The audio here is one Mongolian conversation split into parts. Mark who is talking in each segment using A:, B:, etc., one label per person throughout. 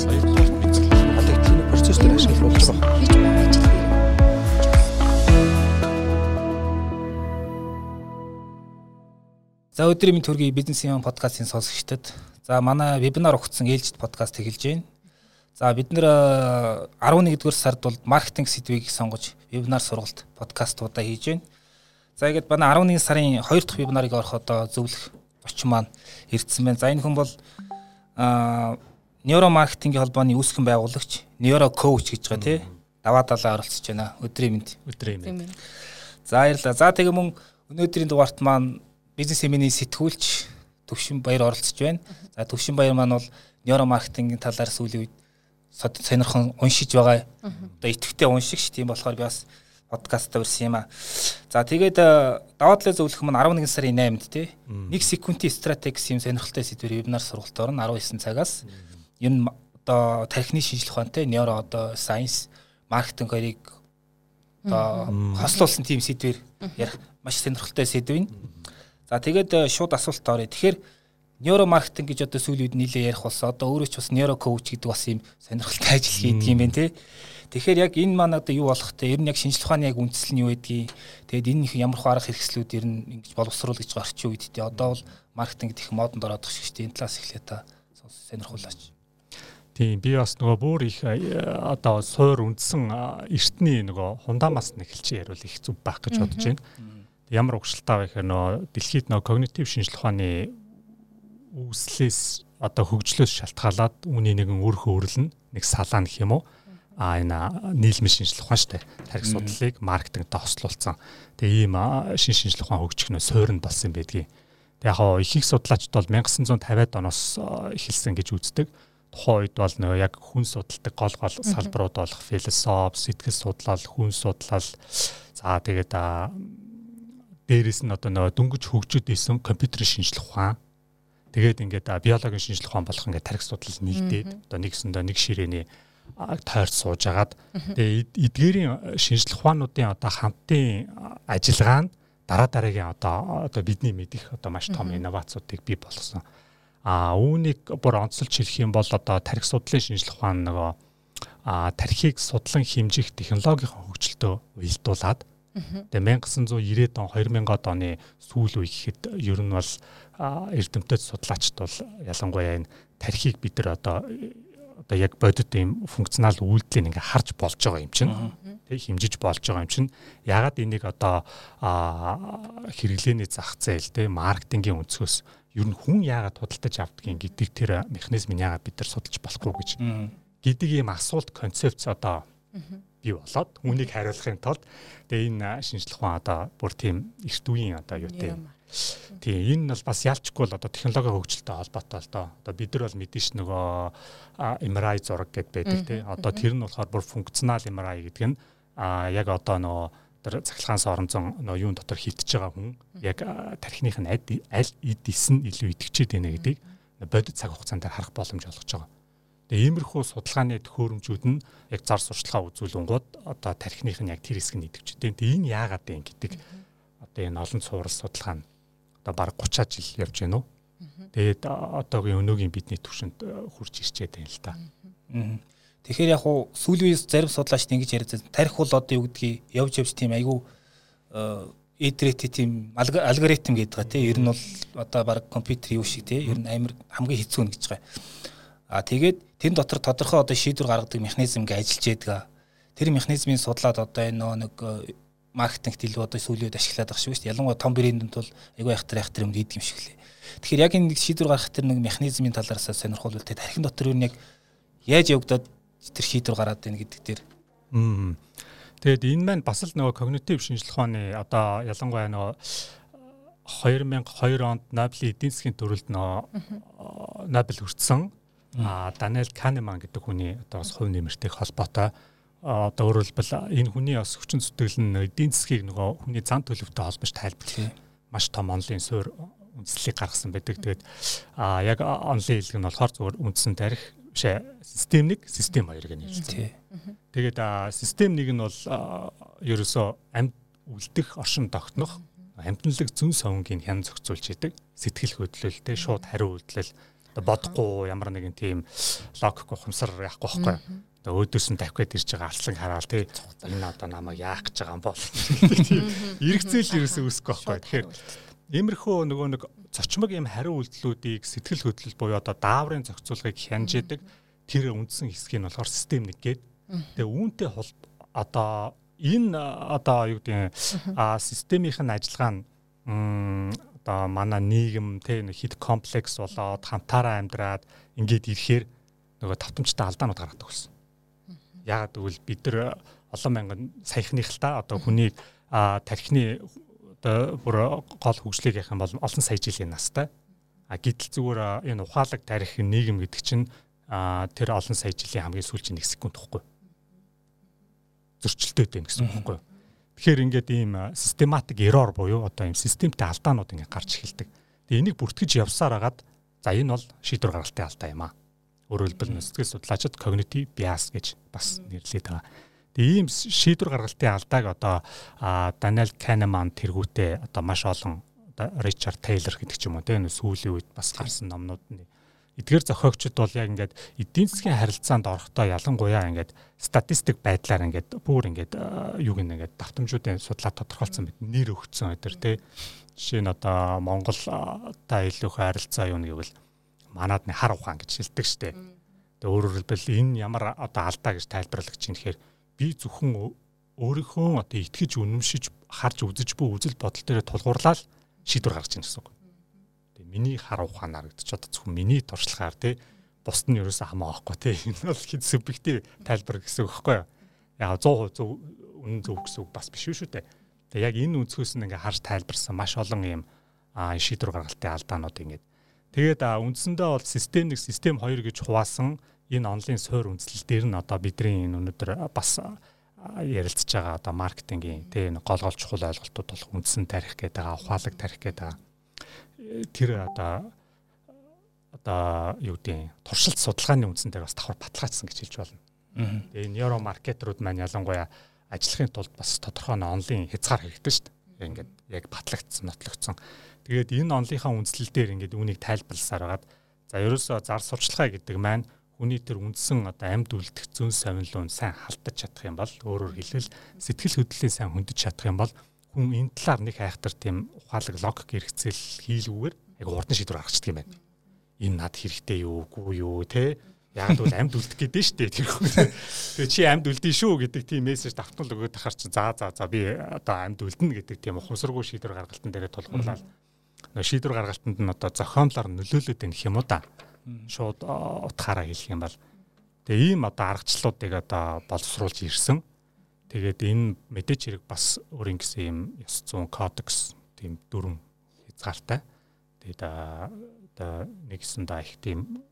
A: Мэдсэн. Одоо тийм процесс дээр ашиглах
B: ажил дээр.
C: За өдрийн мэнд төргийн бизнесийн подкастын сонсогчдод за манай вебинар өгсөн ээлжид подкаст эхэлж байна. За бид нэр 11-р сард бол маркетинг сэдвийг сонгож вебинар сургалт подкастуудаа хийж байна. За ингээд манай 11 сарын 2 дахь вебинарыг орох одоо зөвлөх зочин маань ирдсэн байна. За энэ хүн бол аа нейромаркетингийн холбооны үүсгэн байгуулагч Neuro Coach гэж байгаа тий. Даваа далаа оролцож байна. Өдрийн мэнд.
A: Өдрийн мэнд.
C: За баярлалаа. За тэгээ мөн өнөөдрийн дугаарт маань бизнес эминий сэтгүүлч Төвшин Баяр оролцож байна. За Төвшин Баяр маань бол нейромаркетингийн талаар сүүлийн үед сонирхон уншиж байгаа. Одоо итгэвтэй уншигч тийм болохоор би бас подкаст өрсөн юм а. За тэгээд э, даваа талаа зөвлөх маань 11 сарын 8-нд тий. 1 секундын стратегис юм сонирхолтой сэдвэр вебинар сургалт орно 19 цагаас. Ер нь одоо тархины шинжилгээ ухаантай нейро одоо сайенс маркетинг хоёрыг одоо хослуулсан тийм сэдвэр ярих маш сонирхолтой сэдв юм. За тэгээд э, шууд асуулт оръё. Тэгэхээр нейро маркетинг гэж одоо сүүлийн үед нэлээд ярих болсон. Одоо өөрөө ч бас нейро коуч гэдэг бас юм сонирхолтой ажил хийдэг юм байна те. Тэгэхээр яг энэ маань одоо юу болох те? Ер нь яг шинжилгээ ухааны яг үндэслэл нь юу байдгийг тэгээд энэ их ямар их арга хэрэгслүүд ер нь ингэж боловсруулж байгаа орчин үед те. Одоо бол маркетинг гэх модонд ороод байгаа шүү дээ. Энэ талаас эхлэе та сонирхуулаач.
A: Тийм би бас нөгөө бүр их э, одоо суур үндсэн эртний нөгөө хундамаас нь эхэлж яривал их зүв байх гэж бодож байна. Ямар угшилтай вэ гэхээр нөгөө дэлхийд нөгөө когнитив шинжилгээ ухааны үүслээс одоо хөгжлөөс шалтгаалаад үүний нэгэн өөрхөн өрлөн нэг салаа гэх юм уу а энэ нийлмэл шинжилгээ ухаан штэ тарих судлалыг маркетингт хослуулсан. Тэгээ ийм шин шинжилгээ ухаан хөгжих нөө суурьнд болсон юм байдгийг. Тэгээ яг их их судлаачд бол 1950-ад оноос эхэлсэн гэж үздэг. Тухайн үед бол нөгөө яг хүн судалдаг гол гол салбарууд болох философи, сэтгэл судлал, хүн судлал. За тэгээд а, дээрэс нь одоо нөгөө дөнгөж хөгжөд исэн компьютерийн шинжилгээ ухаан. Тэгээд ингээд биологийн шинжилгээ ухаан болох ингээд тарих судлал нэгдээд одоо нэгсэндээ нэг ширээний тойрч сууж агаад. Тэгээд эд- эдгээрийн а, шинжилгээ ухаануудын одоо хамтын а, ажиллагаа нь дараа дараагийн одоо одоо бидний мэдих одоо маш том инновацуудыг бий болгосон. А үүнийг бүр онцлж хэлэх юм бол одоо тарих судлалын шинжилгээ ухаан нөгөө а тархийг судлан хэмжих технологийн хөгжилтөө уялдуулад Тэгээ 1990-ад он 2000-ад оны сүүл үе гэхэд ер нь бол эрдэмтэд судлаачд бол ялангуяа энэ тархийг бид нар одоо одоо яг бодит ийм функционал үйлдэлийг ингээ харж болж байгаа юм чинь тэг хэмжиж болж байгаа юм чинь ягаад энийг одоо хэрэглээний зах зээл тэг маркетингийн өнцгөөс ер нь хүн яагаад худалдаж авдгийг гэдэг тэр механизмыг яагаад бид нар судалж болохгүй гэж гэдэг ийм асуулт концепц одоо бий болоод үүнийг хариулахын тулд тэгээ энэ шинжилгээ ухаан одоо бүр тийм эрт үеийн одоо юу тийм тийм энэ бол бас ялчгүй бол одоо технологийн хөгжилтэй холбоотой л доо. Одоо бид нар бол мэдэн ш нөгөө MRI зураг гэд байдаг тий одоо тэр нь болохоор бүр функционал MRI гэдэг нь а яг одоо нөгөө тэр цахилгаан соронзон нөгөө юун дотор хилтэж байгаа хүн яг тархиных нь аль эд ис нь илүү идэвчээд байна гэдгийг бодит цаг хугацаанд харах боломж олгож байгаа. Тэгээ иймэрхүү судалгааны төхөөрөмжүүд нь яг зар сурталчилгаа үзүүлэнгууд одоо тархиных нь яг тэр хэсэг нь идэвчтэй. Тэгээ энэ яагаад вэ гэдэг одоо энэ олон цуврал судалгаа нь одоо баг 30 жил явж байна уу. Тэгээд одоогийн өнөөгийн бидний төвшөнд а, хурж ирчээд байна л та.
C: Тэгэхээр яг хуу сүүлийн үеэс зарим судлаачид ингэж байна. Тарих бол одоо юу гэдгийг явж явж тийм айгүй итерэти тийм алг- алгоритм гэдэг байгаа тийм ер нь бол одоо баг компьютер юу шиг тийм ер нь амар хамгийн хэцүү нь гэж байгаа. А тэгээд тэн дотор тодорхой одоо шийдвэр гаргадаг механизм ингээ ажиллаж байдаг. Тэр механизмыг судлаад одоо энэ нөө нэг э, маркетингт илүү одоо сүүлийн үед ашиглаад байгаа шүү дээ. Ялангуяа том брэндүүд бол айгүй айхтар айхтар юм гэдэг юм шиг лээ. Тэгэхээр яг энэ шийдвэр гаргах тэр нэг механизмын талаараас сонирхолтой тархин дотор юу нэг яаж явагдаад тэр шийдвэр гараад байна гэдэг дээр.
A: Мм. Тэгээд энэ маань бас л нөгөө когнитив шинжилгээ ухааны одоо ялангуяа нөгөө 2002 онд Нобелийн эдийн засгийн төрөлд нөгөө Нобель хүртсэн а Даниэл Канеман гэдэг хүний одоо бас хувь нэмэртэй холбоотой. А, одоо хэлбэл энэ хүний бас хүчин зүтгэл нь эдийн засгийг нөгөө хүний зан төлөвтэй холбож тайлбарлах маш том онлын суурь үндслийг гаргасан байдаг. Тэгээд а яг онлын хэлэг нь болохоор зөвхөн үндсэн тарих ээ, систем 1, систем 2 гэж нэрлэдэг.
C: тий.
A: Тэгээд систем нэг нь бол ерөөсөө амьд үлдэх оршин тогтнох амьтналаг зүүн совнгийн хян зохицуулж идэг сэтгэл хөдлөлтэй шууд хариу үйлдэл бодохгүй ямар нэгэн тийм логик ухамсар яахгүй байхгүй. Өөдөөс нь давх гээд ирж байгаа арслан хараал тий. Энэ одоо намайг яах гэж байгаа юм бол. Иргэцэл ерөөсөө үсэхгүй байхгүй. Тэгэхээр иймэрхүү нөгөө нэг зочмог юм хариу үйлдэлүүдийг сэтгэл хөдлөл буюу одоо дааврын зохицуулгыг хянжиадаг тэр үндсэн хэсгийг нь болохоор систем нэг гээд. Тэгээ үүнтэй хол одоо энэ одоо юу гэдэг а системийнх нь ажиллагаа нь одоо манай нийгэм те хит комплекс болоод хамтаараа амьдраад ингээд ирэхээр нөгөө тавтамжтай алдаанууд гаргадаг болсон. Яагаад гэвэл бид нар олон мянган саяхных л та одоо хүнийг тархины одоо бүр гол хөгжлийг явах юм бол олон сая жилийн настай. А гэтэл зүгээр энэ ухаалаг тарих нийгэм гэдэг чинь тэр олон сая жилийн хамгийн сүүлийн нэг секунд тахгүй зөрчилдөд байна гэсэн үг байхгүй юу. Тэгэхээр ингээд ийм систематик error буюу одоо ийм системтэй алдаанууд ингээд гарч эхэлдэг. Тэгээ энийг бүртгэж явсаар хагаад за энэ бол шийдвэр гаргалтын алдаа юм аа. Өөрөөр хэлбэл сэтгэл судлаачид cognitive bias гэж бас нэрлэдэг байгаа. Тэгээ ийм шийдвэр гаргалтын алдааг одоо Daniel Kahneman тэргүүтээ одоо маш олон Ричард Тейлор гэдэг ч юм уу тийм сүүлийн үед бас гарсан номнууд нь. Эдгээр зохиогчд бол яг ингээд эдийн засгийн харилцаанд орохдоо ялангуяа ингээд статистик байдлаар ингээд бүр ингээд юуг нь ингээд давтамжуудын судлаа тодорхойлсон мэт нэр өгцөн өдр тий жишээ нь одоо Монгол та илүү харилцаа юу гэвэл манад нэг хар ухаан гэж хэлдэг штэ. Тэгээ өөрөөр хэлбэл энэ ямар одоо алдаа гэж тайлбарлах чинь тэгэхээр би зөвхөн өөрийнхөө одоо итгэж үнэмшиж харж үзэж буй үзэл бодол дээр тулгуурлаад шийдвэр гаргаж ийн гэсэн үг. Миний хар ухаанаар гэдэг ч одоо зөвхөн миний туршлагаар тий бусд нь ерөөсөө хамаа авахгүй тий энэ бол хэд субъектив тайлбар гэсэн үг байхгүй юу? Яг 100% зөв үнэн зөв гэсэн үг бас биш шүү дээ. Тэгээ яг энэ өнцгөөс нь ингээ харж тайлбарсан маш олон юм шийдвэр гаргалтын алдаанууд ингээд. Тэгээд үндсэндээ бол систем нэг систем 2 гэж хуваасан энэ онлайн суур үндэслэл дээр нь одоо бидний энэ өнөөдөр бас ярилцж байгаа одоо маркетингийн тий гол гол чухал ойлголтууд болох үндсэн тарих гэдэг байгаа ухаалаг тарих гэдэг байгаа тэр одоо одоо юу гэдэг туршилт судалгааны үндсэн дээр бас давхар баталгаажсан гэж хэлж болно. Тэгээ нейро маркетерүүд маань ялангуяа ажиллахын тулд бас тодорхой н онлын хязгаар хэрэгтэй шүү дээ. Ингээд яг батлагдсан, нотлогдсон. Тэгээд энэ онлынхаа үндслэл дээр ингээд үүнийг тайлбарласаар хагаад за ерөөсөө зар сурчлагаа гэдэг маань хүний тэр үндсэн одоо амьд үлдэх зүүн совинлуун сайн халтаж чадах юм бол өөрөөр хэлбэл сэтгэл хөдлөлийн сайн хөндөж чадах юм бол хүн энэ талаар нэг айхтар тийм ухаалаг логик хэрэгцэл хийлгүүгээр яг урд нь шийдвэр гаргацдаг юм байна. Энэ над хэрэгтэй юу, үгүй юу те Яг л амьд үлдэх гэдэг нь шүү дээ тэр хүн. Тэгээ чи амьд үлдэн шүү гэдэг тийм мессеж давтал өгөөд тахаар чи за за за би одоо амьд үлдэнэ гэдэг тийм ухамсаргүй шийдвэр гаргалтан дээрээ тулгуурлаад шийдвэр гаргалтанд нь одоо зохиомлоор нөлөөлөд байх юм уу да. Шууд утгаараа хэлэх юм бол тэгээ ийм одоо аргачлалуудыг одоо боловсруулж ирсэн. Тэгээд энэ мэдээч хэрэг бас өөр ингэсэн юм ёс зүйн кодекс тийм дүрм хязгаартай. Тэгээд одоо нэгсэн да их тийм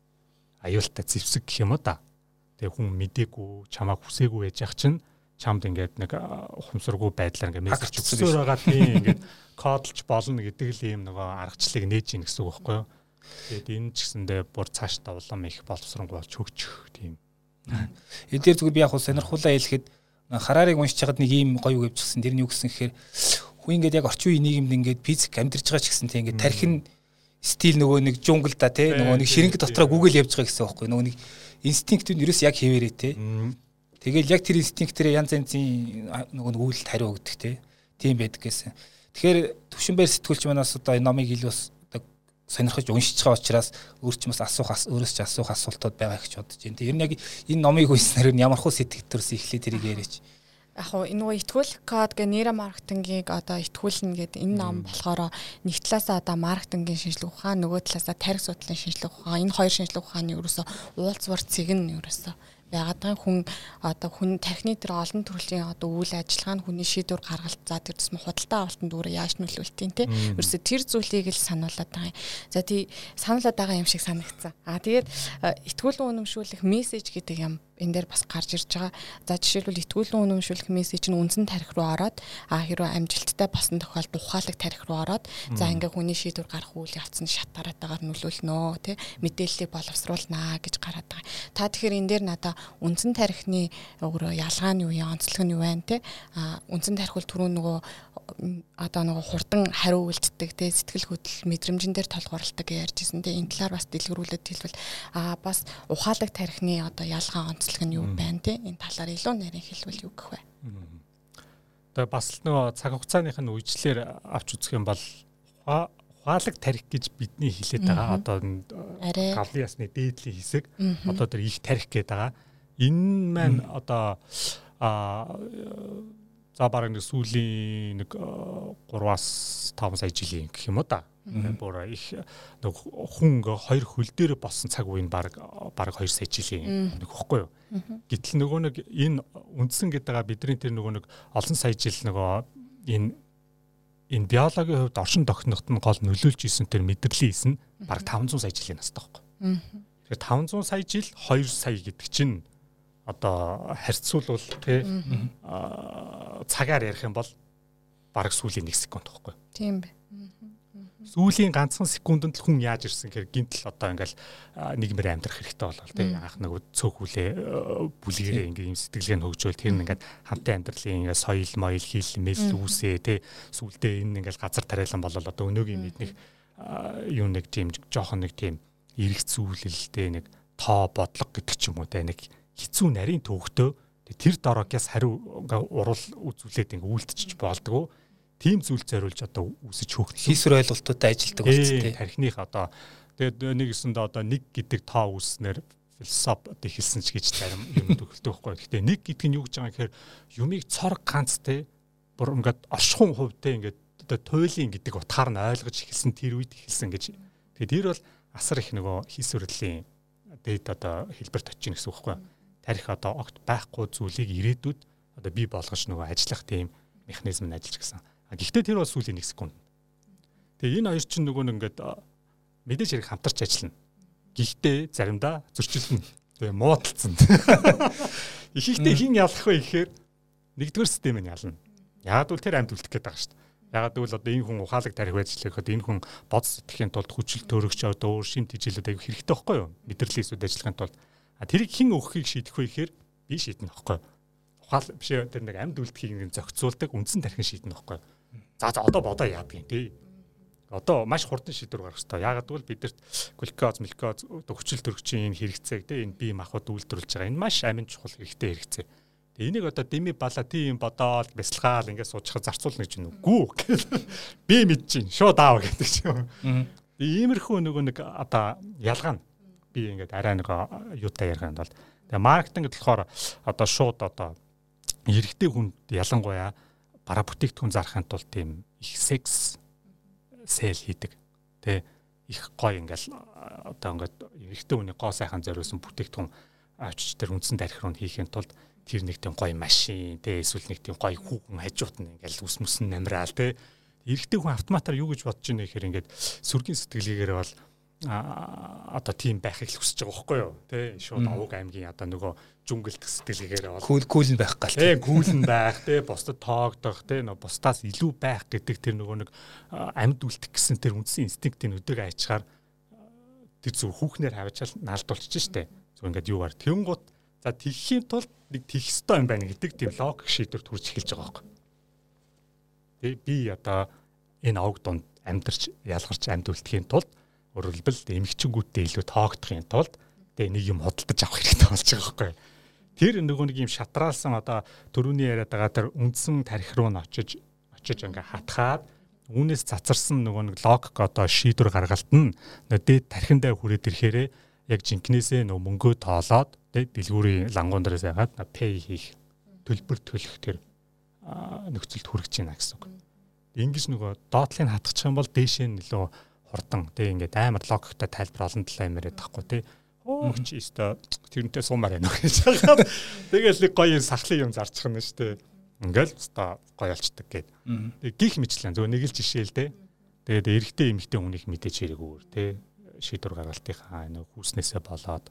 A: аюултай зэвсэг гэх юм уу да. Тэгээ хүн мдээгүй чамааг хүсээгүй байж ах чинь чамд ингээд нэг ухамсаргүй байдлаар ингээд мессеж өгсөөр байгаа тийм ингээд кодлж болно гэдэг л юм нөгөө аргачлалыг нээж ийн гэсэн үг байхгүй юу. Тэгээд энэ ч гэсэндээ бүр цаашдаа улам их боловсронгуй болж хөгжих тийм.
C: Энэ дээр зүгээр би яг сонирхуулаа хэлэхэд хараарыг уншиж чахад нэг ийм гоё үг явчихсан. Тэр нь юу гэсэн гэхээр хүн ингээд яг орчин үеийн нийгэмд ингээд физик амьдарч байгаа ч гэсэн тийм ингээд тархин стил нөгөө нэг жунгл да тий нөгөө нэг ширинг дотроо гүгэл явж байгаа гэсэн байхгүй нөгөө нэг инстинкт нь ерөөс яг хэвээрээ тий Тэгэл яг тэр инстинктээр янз янзын нөгөө нэг үйлдэл хариу өгдөг тий тийм байдаг гэсэн. Тэгэхээр төвшин байр сэтгүүлч манаас одоо энэ номыг ил бас сонирхож уншиж байгаа учраас өөр ч бас асуух өөрөөс ч асуух асуултууд байгаа гэж бодож байна. Тэр нь яг энэ номыг уншсанаар нь ямар хөө сэтгэвтэрс эхлээ тэрийг яриач.
B: Яг уу энэ нөгөө итгүүл код гэ нейро маркетингийг одоо итгүүлнэ гэдэг энэ ном болохоор нэг талаасаа одоо маркетингийн шинжилгээ ухаан нөгөө талаасаа тарих судлалын шинжилгээ ухаан энэ хоёр шинжилгээ ухааны ерөөсө уулзвар цэг нь ерөөсө ягаад хүн одоо хүн тархины тэр олон төрлийн одоо үйл ажиллагаа нь хүний шийдвэр гаргалт за тэр тусмаа худалдаа авалтанд өөрөө яаж нөлөөлтийн те ерөөсө тэр зүйлийг л сануулад байгаа юм. За тий сануулад байгаа юм шиг санагдсан. А тэгээд итгүүлэн үнэмшүүлэх мессеж гэдэг юм энэ дээр бас гарч ирж байгаа. За жишээлбэл итгүүлэн үнэмшүүлэх мессеж нь үндсэн тарих руу ороод а хэрвээ амжилттай босон тохиолдолд ухаалаг тарих руу ороод за ингээ хүний шийдвэр гарах үйл явц нь шат тараатаагаар нөлөөлнө тий мэдээллийг боловсруулнаа гэж гараад байгаа. Та тэгэхээр энэ дээр надаа үндсэн тарихны өөрөө ялгаа нь юу юм онцлог нь юу вэ тий а үндсэн тарих бол түрүү нөгөө одоо нөгөө хурдан хариу үйлддэг те сэтгэл хөдлөл мэдрэмжэн дээр толгуурлалдаг гэж ярьжсэн те энэ талаар бас дэлгэрүүлээд хэлбэл а бас ухаалаг тарихны одоо ялгаа онцлог нь юу байна те? Энэ талаар илүү нарийн хэлбэл юу гэх вэ?
A: Тэгээ бас л нөгөө цаг хугацааных нь үечлэр авч үзэх юм бол ухаалаг тарих гэж бидний хэлээд байгаа. Одоо галын ясны дээдлийн хэсэг. Одоо тэр их тарих гэдэг байгаа. Энэ маань одоо а За бараг нэг сүүлийн нэг 3-аас 5 сая жилийн гэх юм уу да. Бүр их нэг хүн хоёр хөл дээр болсон цаг үеийн бараг бараг 2 сая жилийн нэг хөхгүй юу. Гэтэл нөгөө нэг энэ үндсэн гэдэг бидний тэр нөгөө нэг олон сая жил нөгөө энэ энэ биологийн хувьд оршин тогтноход нь гол нөлөөлж исэн тэр мэдрэлийн ис нь бараг 500 сая жилийн настай байхгүй. Тэгэхээр 500 сая жил 2 сая гэдэг чинь одоо харьцуулбал тий цагаар ярих юм бол бараг сүүлийн 1 секунд байхгүй.
B: Тийм бэ.
A: Сүүлийн ганцхан секундэд л хүн яаж ирсэн гэхээр гинтл одоо ингээл нийгмээр амьдрах хэрэгтэй болол тий анх нэг цөөхүлээ бүлгэрээ ингээ юм сэтгэлгээ нь хөгжөөл. Тэр нь ингээд хамтын амьдралын ингээ соёл моёл хил мэл үүсээ тий сүулдэ энэ ингээл газар тариалан болол одоо өнөөгийн мэднэх юу нэг тийм жоохон нэг тийм эрэх зүйлэлтэй нэг тоо бодлого гэдэг ч юм уу те. Нэг хэцүү нарийн төвөгтөө тэр дорогоос хариу урал үзүүлээд ингээ үйлдчихэж болдгоо тийм зүйл зориулж одоо үсэж хөөхт
C: хийсвэр ойлголтуудад ажилдаг
A: болсон тийм тархиных одоо тэгээд нэг гэсэндээ одоо нэг гэдэг тоо үүснээр философи одоо хэлсэн ч гэж зарим юм төгөлтэй байхгүй. Гэхдээ нэг гэдэг нь юу гэж байгаа гэхээр юмыг цор ганц те бүр ингээд оршихуун хувьтай ингээд одоо туйлын гэдэг утгаар нь ойлгож эхэлсэн тэр үед эхэлсэн гэж. Тэгээд тэр бол асар их нөгөө хийсвэрлэлийн дээд одоо хэлбэрт очиж гин гэсэн үг байхгүй тарих одоо огт байхгүй зүйлийг ирээдүйд одоо бий болгож нөгөө ажиллах тийм механизм нь ажиллаж гисэн. Гэхдээ тэр бол сүүлийн 1 секунд. Тэгээ энэ хоёр чинь нөгөө нэг ингээд мэдээж хэрэг хамтарч ажиллана. Гэхдээ заримдаа зөрчилдөн. Тэгээ муудалцсан. Их ихтэй хин ялах вэ гэхээр нэгдүгээр систем нь ялна. Яагад бол тэр амьд үлдэх гээд байгаа шүү дээ. Ягаад гэвэл одоо энэ хүн ухаалаг тарих байж лэхэд энэ хүн бод сэтгэхийн тулд хүчил төрөгч одоо өөр шимт хичээлүүд аяг хэрэгтэй байхгүй юу? Мэдрэлийн эсүүд ажиллахын тулд А тэрийг хэн өгөхийг шийдэх вэ гэхээр би шийднэ байхгүй. Ухаал биш тэр нэг амьд үлдэхийг зохицуулдаг үндсэн тархин шийднэ байхгүй. За за одоо бодоо юм тий. Одоо маш хурдан шийдвэр гаргах хэрэгтэй. Яагаад гэвэл бидэрт глюкоз, мелкоз хүчил төрөгчийн энэ хэрэгцээг тий энэ бие махбод үйлдвэрлэж байгаа. Энэ маш амин чухал хэрэгтэй хэрэгцээ. Тэгээ энийг одоо дими бала тийм бодоол бясалгаал ингээд суучихад зарцуулна гэж нүггүй. Би мэдчихээн. Шууд аав гэдэг ч юм. Иймэрхүү нөгөө нэг одоо ялгаа нь би ингээд арай нэг юутай ярих юм бол тэгээ маркетинг болохоор одоо шууд одоо эрэгтэй хүнд ялангуяа бараа бүтээгдэхүүн зарахын тулд тийм их секс сел хийдэг тэ их гой ингээл одоо ингээд эрэгтэй хүний гоо сайхан зориулсан бүтээгдэхүүн авчиж тэр үндсэн тарих руу хийхин тулд тэр нэг тийм гой машин тэ эсвэл нэг тийм гой хүүхэн хажуут нь ингээл ус мөсөн намраал тэ. Эрэгтэй хүн автоматар юу гэж бодож байна гэхээр ингээд сүргийн сэтгэлгээгээр бол одоо тийм байхыг хүсэж байгаа байхгүй юу? Тий шууд овг аймгийн одоо нөгөө жүнгэлт сэтгэлгээгээр бол
C: кул кул байх гал.
A: Тий кул нь байх тий бусдад тоогдох тий нөгөө бусдаас илүү байх гэдэг тэр нөгөө нэг амьд үлдэх гэсэн тэр үндсэн инстинктийн өдөг айчаар тэр зөв хүүхнээр хавчаал наалдуулчих штэ. Зөв ингээд юугаар тэнгууд за тэгхийн тулд нэг тих ёстой юм байна гэдэг тийм логик шийдвэрт хүрч эхэлж байгаа байхгүй. Тий би одоо энэ овг донд амьдарч ялгарч амьд үлдэхийн тулд Өөрөлдвөл эмгчингүүдтэй илүү тоогдохын тулд тэгээ нэг юм худалдаж авах хэрэгтэй болж байгаа байхгүй. Тэр нөгөө нэг юм шатраалсан одоо төрөүний яриад байгаа тэр үндсэн тарих руу н очиж очиж ингээ хатгаад үүнээс цацарсан нөгөө нэг логик одоо шийдвэр гаргалт нь дээд тархиндаа хүрээд ирэхээрээ яг жинкнээсээ нөгөө мөнгөө тоолоод тэ дэлгүүрийн лангуун дээрээс ягаад пэй хийх төлбөр төлөх тэр нөхцөлд хүрэж байна гэсэн үг. Ингиж нөгөө доотлыг хатчих юм бол дээшээ нь илүү хурдан тэг ингээд амар логиктой тайлбар олон талаа юм яриад байхгүй тий. Чи өстө тэрнтэй суумаар байна гэж байгаа. Тэгэл нэг гоё сахлын юм зарчих нь шүү дээ. Ингээл өстө гоё олчдаг гээд. Тэг гих мэтлэн зөв нэг л жишээ л дээ. Тэгээд эрэгтэй эмэгтэй хүнийг мэдээж хэрэг өөр тий. Шийдвэр гаргалтынхаа энэ хүүснээсээ болоод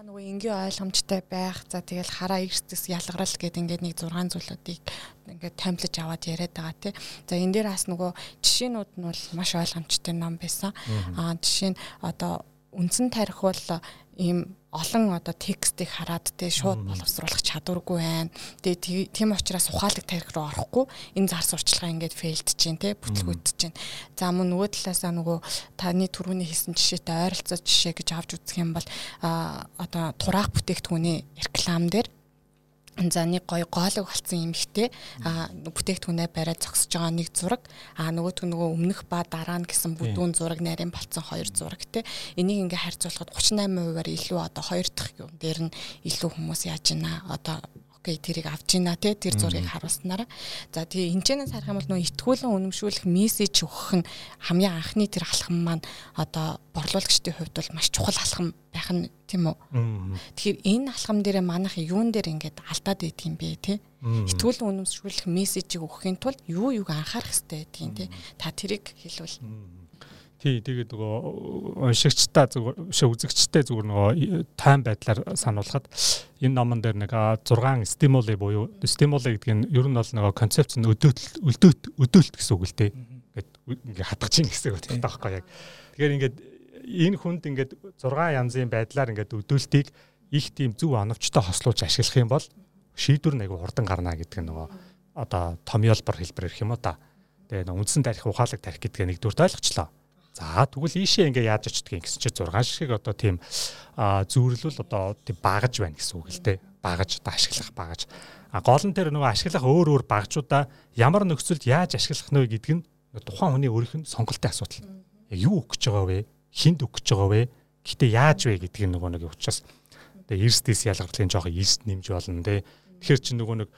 B: нөгөө энгийн ойлгомжтой байх. За тэгэл хараа эрсдэс ялгарал гэдэг ингээд нэг 6 зүйлүүдийг ингээд томилж аваад яриад байгаа тий. За энэ дээр бас нөгөө жишээнүүд нь бол маш ойлгомжтой ном байсан. Аа жишээ нь одоо үндсэн тарих бол ийм олон одоо текстийг хараад те шууд боловсруулах чадваргүй байна. Тэгээ тийм учраас ухаалаг тарих руу орохгүй энэ зар сурчлагаа ингээд фейлдэж чинь те бүтлгүүдж чинь. За мөн нөгөө талаасаа нөгөө таны түрүүний хийсэн жишээтэй ойролцоо жишээ гэж авч үзэх юм бол а одоо тураах бүтээгдэхүүний реклам дээр за нэг гоё гоолог болсон эмхтэй а бүтээгдэхүүнээ бариад зогсож байгаа нэг зураг. А нөгөөдг нөгөө өмнөх ба дараа нь гэсэн бүдүүн зураг нарийн болцсон хоёр зураг те. Энийг ингээ харьцуулахад 38%-аар илүү одоо хоёр дахь юм дээр нь илүү хүмүүс яаж ийна одоо окей тэрийг авч ийна те тэр зургийг харуулснараа. За тэгээ энэчнээс харах юм бол нөө итгүүлэн үнэмшүүлэх мессеж өгөх нь хамгийн анхны тэр алхам маань одоо борлуулагчдын хувьд бол маш чухал алхам байх нь тийм үү? Тэгэхээр энэ алхам дээр манайх юун дээр ингээд алдаад байдаг юм бэ те? Итгүүлэн үнэмшүүлэх мессежийг өгөхийн тулд юу юуг анхаарах хэрэгтэй байдгийг те? Та тэрийг хэлвэл
A: Тий, тэгээд нөгөө уншигчтай зүгээр үзэгчтэй зүгээр нөгөө тайм байдлаар сануулхад энэ номон дээр нэг 6 стимули буюу стимули гэдэг нь ер нь бол нөгөө концепц нь өдөөт өдөөт өдөөлт гэсэн үг л дээ. Ингээд ингээ хатгаж ийн гэсэн үг таахгүй яг. Тэгэхээр ингээд энэ хүнд ингээд 6 янзын байдлаар ингээд өдөөлтийг их тийм зөв оновчтой хослуулж ашиглах юм бол шийдвэр нэг хурдан гарна гэдэг нь нөгөө одоо томьёолбор хэлбэр ирэх юм уу та. Тэгээ үндсэн тарих ухаалаг тарих гэдгээ нэгдүгээр ойлгочлоо За тэгвэл ийшээ ингээ яаж очдгийг гэсэн чинь 6 шиг одоо тийм зүүрлэл одоо тийм багаж байна гэсэн үг л дээ. Багаж одоо ашиглах багаж. А гол нь тэр нөгөө ашиглах өөр өөр багажуудаа ямар нөхцөлд яаж ашиглах нь вэ гэдэг нь тухайн хүний өөрийнх нь сонголтын асуудал. Яг юу өгч байгаа вэ? Хинд өгч байгаа вэ? Гэтэ яаж вэ гэдэг нь нөгөө нэг учраас тэгээ эрсдэс ялгарлын жоохон эрс нэмж болно те. Тэгэхээр чи нөгөө нэг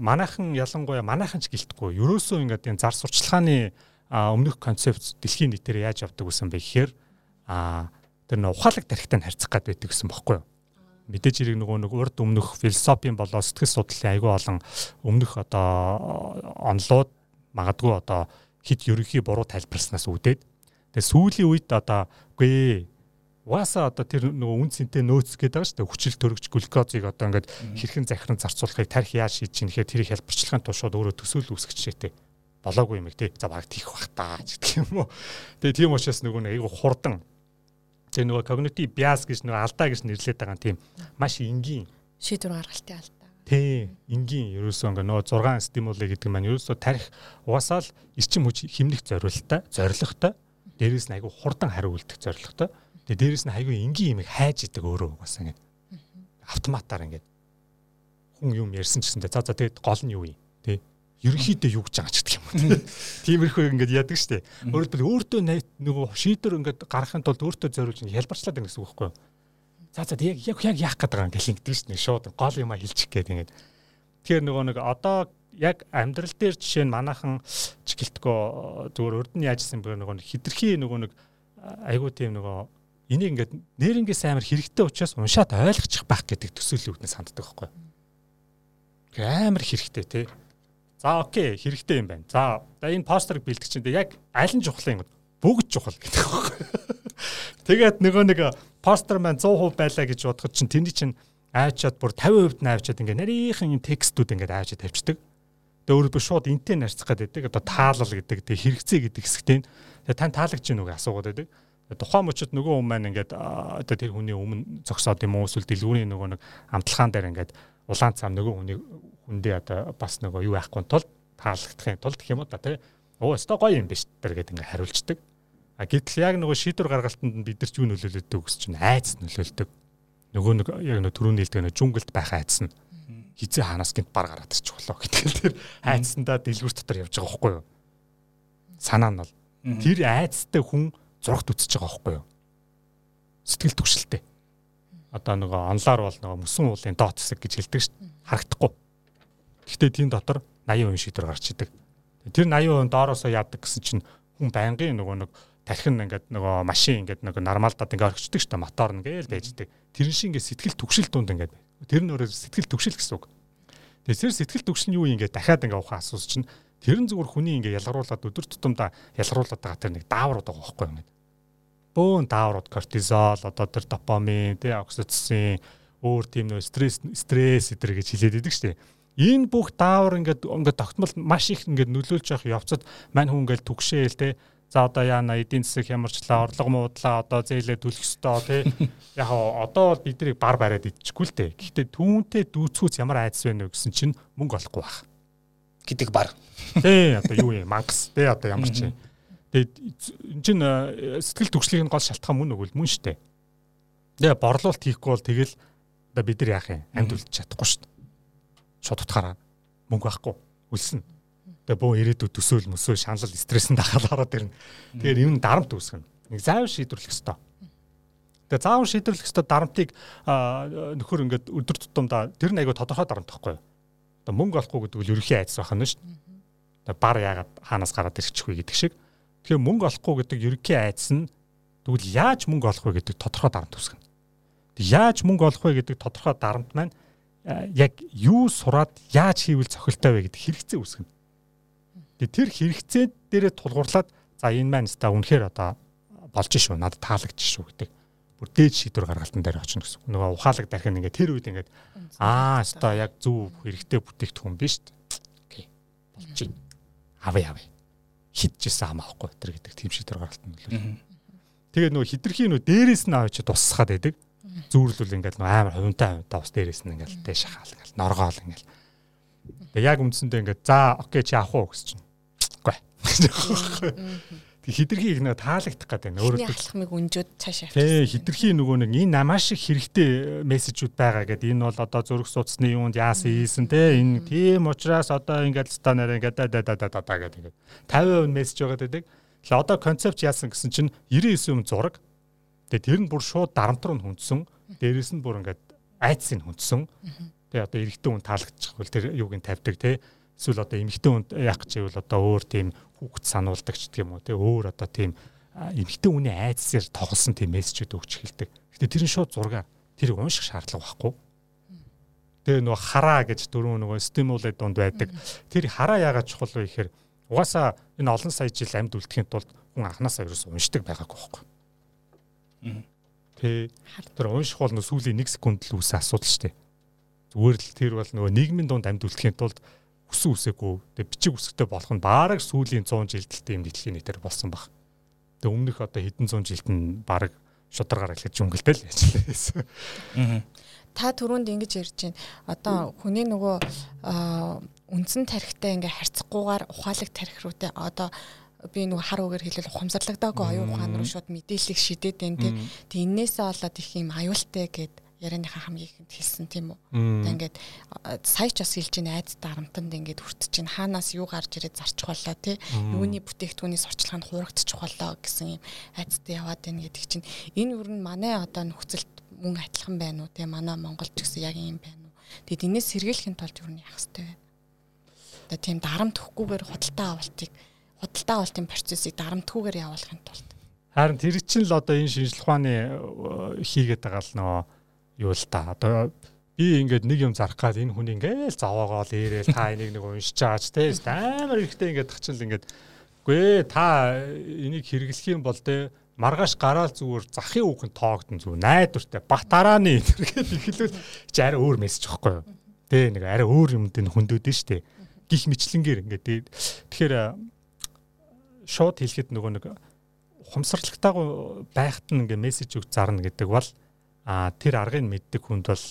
A: манайхан ялангуяа манайхан ч гэлтгүй. Ерөөсөө ингээд энэ зар сурчлагын өмнөх концепт дэлхийн нийтээр яаж явдаг гэсэн бэ гэхээр а тэр нэг ухаалаг тарихтай харьцах гад байдаг гэсэн бохоггүй юу мэдээж хэрэг нөгөө нэг урд өмнөх философийн болоо сэтгэл судлалын айгүй олон өмнөх одоо онлууд магадгүй одоо хит ерөнхий буруу тайлбарснаас үүдээд тэгээ сүүлийн үед одоо үгүй Угаасаа одоо тэр нөгөө үн цэнтэй нөөц гэдэг байгаа шүү дээ. Хүчил төрөгч глюкозыг одоо ингээд хэрхэн захиран зарцуулахыг тарих яаж хийж чинь гэхээр тэрийг хэлбэрчлэхын тулд өөрөө төсөөлөл үүсгэж шээтэй болоогүй юм их тий. За баг тийх бах таа гэдэг юм уу. Тэгээ тийм учраас нөгөө нэг айгу хурдан тэгээ нөгөө cognitive bias гэж нөгөө алдаа гэж нэрлэдэг байгаа тийм маш энгийн
B: шийдвэр гаргалтын алдаа.
A: Тий, энгийн ерөөсөө ингээ нөгөө 6 стимули гэдэг маань ерөөсөө тарих угаасаа л эрчим хүч хэмнэх зорилттой, зорилготой, дээрээс нь айгу хурдан хариу үлдэх зорилготой. Тэгээ дээрээс нь айгу энгийн юм хайж идэг өөрөө угаасаа ингээ автоматар ингээ хүн юм ярьсан ч гэсэндээ за за тэгээд гол нь юу юм тий ерөнхийдөө юу гэж байгаа ч гэдэг юм. Тиймэрхүү ингээд яадаг штеп. Өөрөлдвөл өөртөө нөгөө шийдвэр ингээд гаргахын тулд өөртөө зориулж хялбарчлаад байна гэсэн үг байхгүй юу? За за яг яг яг яах байгаа юм гэлэн гэдэг штеп. Шууд гол юм а хэлчих гээд ингээд. Тэгэхээр нөгөө нэг одоо яг амьдрал дээр жишээ нь манайхан ч гэлтгөө зүгээр нь яажсэн бэ нөгөө хитрхи нөгөө нэг айгуу тийм нөгөө энийг ингээд нэрнгээс амар хэрэгтэй учраас уншаад ойлгочих байх гэдэг төсөөлөл үүднээ санддаг байхгүй юу? Амар хэрэгтэй тий За окей хэрэгтэй юм байна. За энэ постерыг бэлтгэж чинь яг аль нь чухал юм бүгд чухал гэдэг байна. Тэгээд нөгөө нэг постер маань 100% байлаа гэж бодоход чинь тэрний чинь аачаад бүр 50% нь аачаад ингээ нарийнхан юм текстүүд ингээ аачаад тавьчихдаг. Тэгээ өөрөөр шууд энтэй нарцах гэдэг. Одоо таалал гэдэг тэг хэрэгцээ гэдэг хэсэгтэй. Тэгээ тань таалагч нүг асуугаад байдаг. Тухайн мөчөд нөгөө хүн маань ингээд одоо тэр хүний өмнө зогсоод юм уу эсвэл дэлгүүрийн нөгөө нэг амталгаан дээр ингээд улаан цам нөгөө хүний хүндээ одоо бас нөгөө юу яахгүй тулд таалагдахын тулд гэх юм уу та тий. Оо өстой гоё юм биш тэр гэдэг ингээ хариулцдаг. А гэтэл яг нөгөө шийдвэр гаргалтанд бид нар ч юу нөлөөлөдөг гэсэн чинь айц нөлөөлдөг. Нөгөө нэг яг нөгөө түрүүний хэлдэг нөгөө жүнгэлт байх айц нь хизээ ханаас гинт бар гараад ирчих болоо гэдэг тэр айцсандаа дэлгүүр дотор явж байгаа байхгүй юу? Санаа нь бол тэр айцтай хүн зурагт үтсэж байгаа байхгүй юу? Сэтгэл төвшөлтэй. Одоо нөгөө онлоор бол нөгөө мөсөн уулын дот хэсэг гэж хэлдэг шүү дээ. Харагдахгүй. Гэхдээ тийм дотор 80% шийдвэр гарч идэг. Тэр 80% доороосоо яадаг гэсэн чинь хүн байнгын нөгөө нэг тархин ингээд нөгөө машин ингээд нөгөө нормалдад ингээд орчдөг шүү дээ мотор нэгээл байждаг. Тэр шиг ингээд сэтгэл төгшил дунд ингээд тэр нь өөрөө сэтгэл төгшил гэсэн үг. Тэгэхээр сэтгэл төгшил нь юу ингээд дахиад ингээд ухаан асууж чинь тэр нь зүгээр хүний ингээд ялгаруулад өдөр тутамдаа ялгаруулад байгаа тэр нэг дааврууд байгаа байхгүй юм. бөөн дааврууд кортизол одоо тэр допамин тий окситоцин өөр тийм нөө стресс стресс эдэр гэж хэлээд идэг штеп энэ бүх даавар ингээд ингээд тогтмол маш их ингээд нөлөөлж явах явцад мань хүн ингээд түгшээл те. За одоо яана эдийн засаг хямарчлаа орлого муудлаа одоо зээлээ төлөх ёстой те. Яг одоо бол биднийг бар бариад идчихгүй л те. Гэхдээ түүнтэй дүүцгүүц ямар айдас байна вэ гэсэн чинь мөнгө олохгүй байх.
C: Гэдэг бар.
A: Те одоо юу юм мангас те одоо ямар ч юм. Тэгээд эн чин сэтгэл төгслийн гол шалтгаан мөн өгвөл мөн штэ. Тэгээ борлуулалт хийхгүй бол тэгэл одоо бид нар яах юм? Амьд үлдчих чадахгүй штэ шууд утгаараа мөнгө байхгүй үлснэ. Тэгээ бөө ирээдүйд төсөөл мөсөөл шаналл стрессэнд ахаад ороод ирнэ. Тэгэхээр юм дарамт үүсгэнэ. Нэг заавал шийдвэрлэх ёстой. Тэгээ заавал шийдвэрлэх ёстой дарамтыг нөхөр ингээд өдөр тутамдаа тэр нэг айгу тодорхой дарамт байхгүй юу? Одоо мөнгө олохгүй гэдэг нь ерөнхий айдас байх нь шүү дээ. Бар яагаад хаанаас гараад ирчих вэ гэдэг шиг. Тэгэхээр мөнгө олохгүй гэдэг ерөнхий айдас нь тэгвэл яаж мөнгө олох вэ гэдэг тодорхой дарамт үүсгэнэ. Яаж мөнгө олох вэ гэдэг тодорхой дарамт маань яг юу сураад яаж хийвэл цохилтой вэ гэдэг хэрэгцээ үүсгэнэ. Тэгээ тэр хэрэгцээ дээрээ тулгуурлаад за энэ маань ста үнэхээр одоо болж шүү надад таалагдж шүү гэдэг. Бүр дээд шийдвэр гаргалтан дээр очно гэсэн. Нөгөө ухаалаг дархин ингээд тэр үед ингээд аа ста яг зөв хэрэгтэй бүтээгдэхүүн биш үү? Окей. Болж байна. Авъя авъя. Хидчихсэн хамаахгүй тэр гэдэг тийм шийдвэр гаргалтан нөлөөлөл. Тэгээ нөгөө хитрхийн нөгөө дээрээс нь авчи тусахад байдаг зүүрлүүл ингээл амар хувинтай хувинтай ус дээрээс нь ингээл дэш хаал ингээл норгоол ингээл. Тэгээ яг үндсэндээ ингээд за окей чи авах уу гэсэн чинь. Үгүй. Тэг хитрхи их нэг таалагдах гэдэг нь
B: өөрөө алхмыг өнжөөд цаашаа
A: авчихсан. Тэг хитрхи нөгөө нэг энэ маш их хэрэгтэй мессежүүд байгаа гэдэг. Энэ бол одоо зөрөх судасны юунд яасан ийсэн те энэ тийм учраас одоо ингээд станаар ингээд да да да да да гэдэг. 50% мессеж байгаа гэдэг. Тэгэхээр одоо концепт яасан гэсэн чинь 99% зураг Тэгээ тэр нь бүр шууд дарамт руу хүндсэн. Дээрээс нь бүр ингээд айцсыг хүндсэн. Тэгээ одоо эрэгтэй хүн таалагдчих хөл тэр юуг нь тавьдаг те. Эсвэл одоо эмэгтэй хүн яах гэж ивэл одоо өөр тийм хүүхэд сануулдаг ч гэх юм уу те. Өөр одоо тийм эмэгтэй хүний айцсаар тоглосон тийм мессежүүд өгч эхэлдэг. Гэтэ тэр нь шууд зургаар тэрийг унших шаардлага байхгүй. Тэгээ нөгөө хараа гэж дөрөв нөгөө стимулээ донд байдаг. Тэр хараа яагаад чухал вэ гэхээр угаасаа энэ олон сая жил амьд үлдэхийн тулд хүн анханасаа ерөөс уншдаг байгаагүй байхгүй Тэ тэр унших бол нөө сүүлийн 1 секунд л үүсэн асуудал шүү дээ. Зүгээр л тэр бол нөгөө нийгмийн дунд амьд үлдэхийн тулд өсөн үсээгүй тэг бичиг үсгтэй болох нь баараг сүүлийн 100 жилдэлтэй юм дэлхийн нийтээр болсон баг. Тэг өмнөх одоо хэдэн зуун жилд нь баараг шударгаар эхлэж жөнгөлтэй л яачлаа. Аа.
B: Та түрүүнд ингэж ярьж байна. Одоо хүний нөгөө үндсэн тарихтай ингээ харьцахгүйгээр ухаалаг тарих руутай одоо би нэг хар үгээр хэлэл ухамсарлагдаагүй оюун ухаан руу шууд мэдээллийг шидэд байна тий. Тэг инээсээ болоод их юм аюултай гэд ярианыхаа хамгийн ихэнд хэлсэн тийм үү. Тэг ингээд сая ч бас хэлж ин айд дарамтанд ингээд хүртэж ин хаанаас юу гарч ирээд зарчих болоо тий. Юуны бүтээгдэхүүний сурчлаганд хуурагдчих болоо гэсэн юм айдтай яваад байна гэдэг чинь энэ юу н манай одоо нөхцөлд мөн адилхан байна уу тий. Манай Монголч гэсэн яг юм байна уу. Тэгэд энэс сэргийлэхийн тулд юу н яах хэрэгтэй вэ? Одоо тийм дарамт өгөхгүйгээр худалдаа авалтыг худалдаа авалтын процессыг дарамтгүйгээр явуулахын тулд.
A: Харин тэр чинь л одоо энэ шинжилх ухааны э, хийгээд байгаа л нөгөө юу л та. Одоо би ингээд нэг юм зарах гад энэ хүн ингээл заваагаал ирээл та энийг нэг уншиж байгаач те амар ихтэй ингээд тахчин л ингээд үгүй та энийг хэрэглэх юм бол те маргааш гараал зүгээр захын үхэн тоогдсон зүг найдвартай батарааны энерги ихлүүл чи арай өөр мессеж واخхой юу те нэг арай өөр юмд энэ хөндөд нь штэ гих мэтлэнгээр ингээд тэгэхээр шууд хэлэхэд нөгөө нэг ухамсарлалтайгаа байхад нь ингээ мессеж өгч зарна гэдэг бол а тэр аргыг мэддэг хүнд бол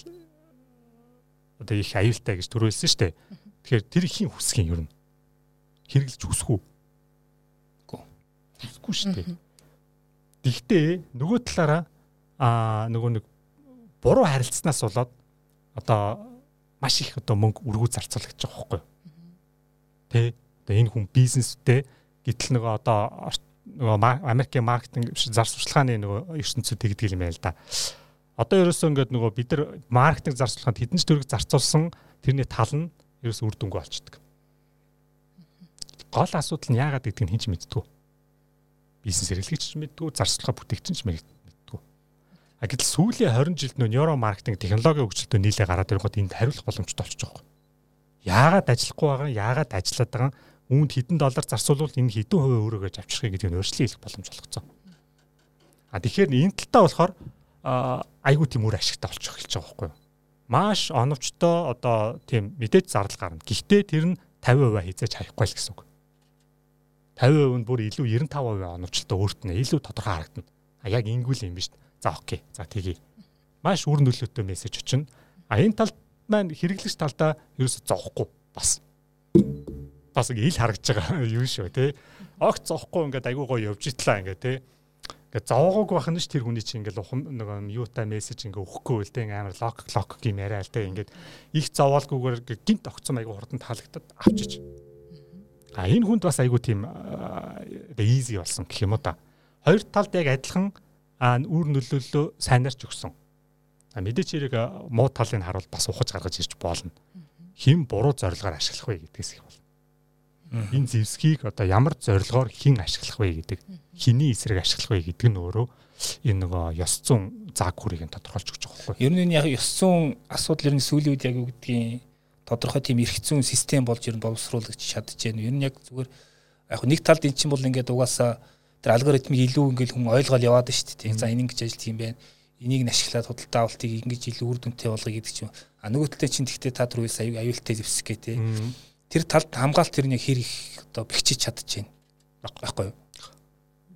A: одоо их аюултай гэж төрүүлсэн шүү дээ. Тэгэхээр тэр ихийн хүсгийн юм хэрэглэж үсэх үү? Үгүй. Үсэхгүй шүү дээ. Гэхдээ нөгөө талаараа а нөгөө нэг буруу харилцснаас болоод одоо маш их одоо мөнгө өргүү зарцуулж байгаа байхгүй юу? Тэ одоо энэ хүн бизнестэй Гэтэл нөгөө одоо нөгөө Америкийн маркетинг зар сурталчилгааны нөгөө ертөнцид тэгдэг юм байл да. Одоо ерөөсөө ингээд нөгөө бид нар маркетинг зар сурталчилгаанд хэдэн ч төгрөг зарцуулсан тэрний тал нь ерөөсөө үр дүнгүй болчдөг. Гол асуудал нь яагаад гэдгийг хинч мэдтгүү. Бизнес эрхлэгч ч мэдтгүү, зар сурталчилгаа бүтээгч ч мэдтгүү. А гэтэл сүүлийн 20 жилд нөө нейро маркетинг технологийн хөгжилтөд нийлээ гараад ирэнгүүт энд хариулах боломжтой болчихж байгаа юм. Яагаад ажиллахгүй байгаа, яагаад ажиллаад байгаа үүнд хэдэн доллар зарцуулвал энэ хэдэн хувийн өөрөөгөө авчрахыг гэдэг нь өөрчлөлт хийх боломж олгоцсон. А тэгэхээр энэ талтаа болохоор айгүй тийм үр ашигтай болчих эхэлж байгаа байхгүй юу? Маш оновчтой одоо тийм мэдээж зардал гарна. Гэхдээ тэр нь 50% хязгаарч хаяхгүй л гэсэн үг. 50% нь бүр илүү 95% оновчлолтой өөрт нь илүү тодорхой харагдана. А яг ингэвэл юм биш. За окей. За тэгье. Маш үр нөлөөтэй мессеж очино. А энэ талд маань хэрэглэгч талдаа ерөөсө зоохгүй бас. Бас ил харагдаж байгаа юм шүү тий. Огт зоохгүй ингээд айгуу гоё явж итлаа ингээд тий. Ингээд зоогоог бахна ш тэр хүний чинь ингээд нөгөө юутай мессеж ингээд өгөхгүй л тий амар лок лок гэм яриа л тий ингээд их зовоолгүйгээр гинт огцом айгуу хурдан таалагдаад авчиж А энэ хүнд бас айгүй тийм easy болсон гэх юм уу та. Хоёр талд яг адилхан үр нөлөөллөө сайнарч өгсөн. Мэдээч хэрэг муу талыг харуул бас ухаж гаргаж ирж болно. Хин буруу зорилгоор ашиглах вэ гэдгээс их болно. Энэ зэвсгийг одоо ямар зорилгоор хэн ашиглах вэ гэдэг, хиний эсрэг ашиглах вэ гэдэг нь өөрөө энэ нөгөө ёс зүйн зааг хүрийг нь тодорхойлж өгч байгаа байхгүй.
C: Ер нь яг ёс зүйн асуудал ер нь сүүлийн үед яг юу гэдгийг тодорхой тийм эрх зүйн систем болж ер нь боловсруулагч чадчихэв. Ер нь яг зүгээр яг нэг талд эн чинь бол ингээд угаасаа тэр алгоритмыг илүү ингээд хүн ойлгоод яваад шүү дээ. За энэ ингэж ажил тийм байна. Энийг нь ашиглаад худалдаа авалтыг ингэж илүү үр дүнтэй болгоё гэдэг чинь. А нөгөө талд чинь тэгтээ та түрүүс аюу аюултай зэвсэх гээ тий. Тэр талд хамгаалт тэр нэг хэр их одоо бэхжиж чадчихэв. Баггүй юу?